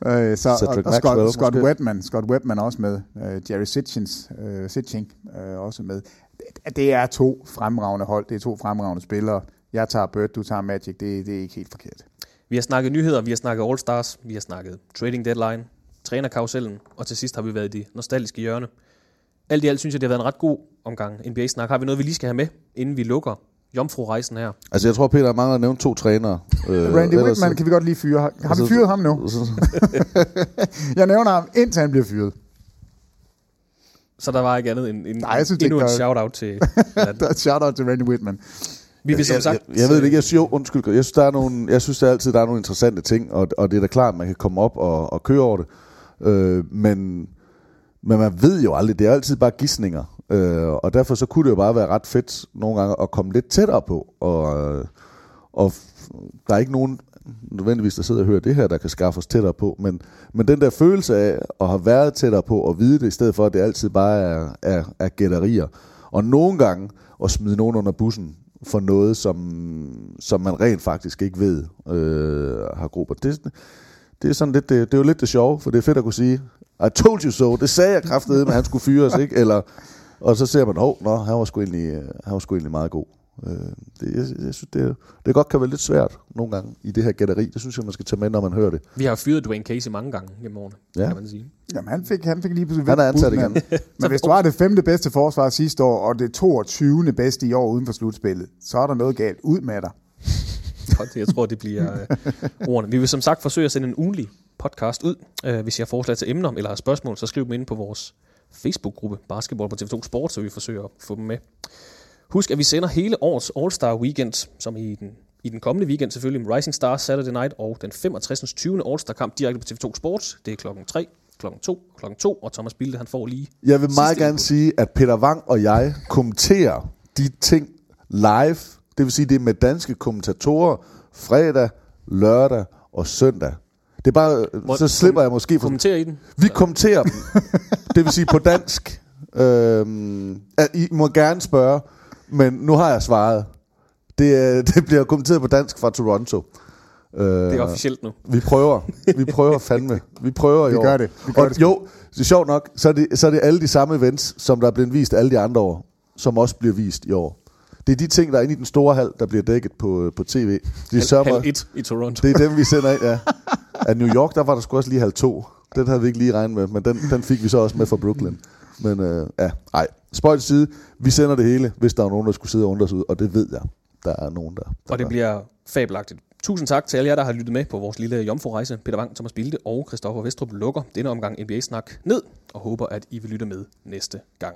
Øh, så, og,
Cedric
og
Maxwell
Scott, Scott
måske.
Webman, Scott Webman også med. Øh, Jerry Sitchins, øh, Sitching øh, også med. Det, det er to fremragende hold, det er to fremragende spillere. Jeg tager Bird, du tager Magic, det, det er ikke helt forkert.
Vi har snakket nyheder, vi har snakket All-Stars, vi har snakket trading deadline, trænerkarusellen, og til sidst har vi været i det nostalgiske hjørne. Alt i alt synes jeg, det har været en ret god omgang NBA-snak. Har vi noget, vi lige skal have med, inden vi lukker jomfru-rejsen her?
Altså, jeg tror, Peter mangler at nævne to trænere. Øh,
Randy
ellers-
Whitman kan vi godt lige fyre. Har, vi fyret ham nu? Jeg nævner ham, indtil han bliver fyret.
Så der var ikke andet end, end
Nej, jeg synes, det
endnu en shout-out til...
Der er et shout-out til Randy Whitman.
vi vil som
jeg,
sagt...
jeg, jeg ved det ikke. Jeg jo, undskyld. Jeg synes, der er nogle, jeg synes der er altid, der er nogle interessante ting, og, og det er da klart, at man kan komme op og, og køre over det. Øh, men, men man ved jo aldrig. Det er altid bare gissninger. Øh, og derfor så kunne det jo bare være ret fedt nogle gange at komme lidt tættere på. Og, og der er ikke nogen nødvendigvis, der sidder og hører det her, der kan skaffe os tættere på. Men, men den der følelse af at have været tættere på og vide det, i stedet for at det altid bare er, er, er gætterier. Og nogle gange at smide nogen under bussen for noget, som, som man rent faktisk ikke ved øh, har grupper. Det, det er sådan lidt, det, det er jo lidt det sjove, for det er fedt at kunne sige, I told you so, det sagde jeg kraftedeme, at han skulle fyres, ikke? Eller, og så ser man, hov, nå, han var sgu egentlig, øh, han var sgu egentlig meget god. Øh, det, jeg, jeg synes, det, det godt kan være lidt svært nogle gange i det her gætteri. Det synes jeg, man skal tage med, når man hører det.
Vi har fyret Dwayne Casey mange gange gennem årene,
Ja.
kan man sige.
Jamen, han fik, han fik lige pludselig
Han er ansat igen.
Men hvis du har det femte bedste forsvar sidste år, og det 22. bedste i år uden for slutspillet, så er der noget galt. Ud med dig.
Godt, jeg tror, det bliver øh, ordene. Vi vil som sagt forsøge at sende en ugenlig podcast ud. Øh, hvis I har forslag til emner eller har spørgsmål, så skriv dem ind på vores Facebook-gruppe Basketball på TV2 Sport, så vi forsøger at få dem med. Husk, at vi sender hele årets All-Star Weekend, som i den, i den kommende weekend selvfølgelig, med Rising Stars Saturday Night og den 65. 20. All-Star kamp direkte på TV2 Sport. Det er klokken 3, klokken 2, klokken 2, og Thomas Bilde, han får lige
Jeg vil meget gerne
input.
sige, at Peter Wang og jeg kommenterer de ting live. Det vil sige, det er med danske kommentatorer fredag, lørdag og søndag. Det er bare,
Må-
så slipper jeg måske for...
kommentere i den.
Vi kommenterer dem. det vil sige på dansk. Øhm, at I må gerne spørge, men nu har jeg svaret. Det, er- det bliver kommenteret på dansk fra Toronto. Øh,
Det er officielt nu.
vi prøver. Vi prøver fandme. Vi prøver i
Vi
år.
gør det. Vi gør
og,
det.
Jo, det er sjovt nok, så er, det, så er det alle de samme events, som der er blevet vist alle de andre år, som også bliver vist i år. Det er de ting, der er inde i den store hal, der bliver dækket på, på tv. Det er, sørme-
Halv 1 i Toronto.
det er dem, vi sender ind, ja. Af New York, der var der sgu også lige halv to. Den havde vi ikke lige regnet med, men den, den fik vi så også med fra Brooklyn. Men øh, ja, ej. Spøj til side. Vi sender det hele, hvis der er nogen, der skulle sidde og undre sig ud, og det ved jeg. Der er nogen, der... der
Og det bliver fabelagtigt. Tusind tak til alle jer, der har lyttet med på vores lille jomfru-rejse. Peter Wang, Thomas Bilde og Christoffer Vestrup lukker denne omgang NBA-snak ned, og håber, at I vil lytte med næste gang.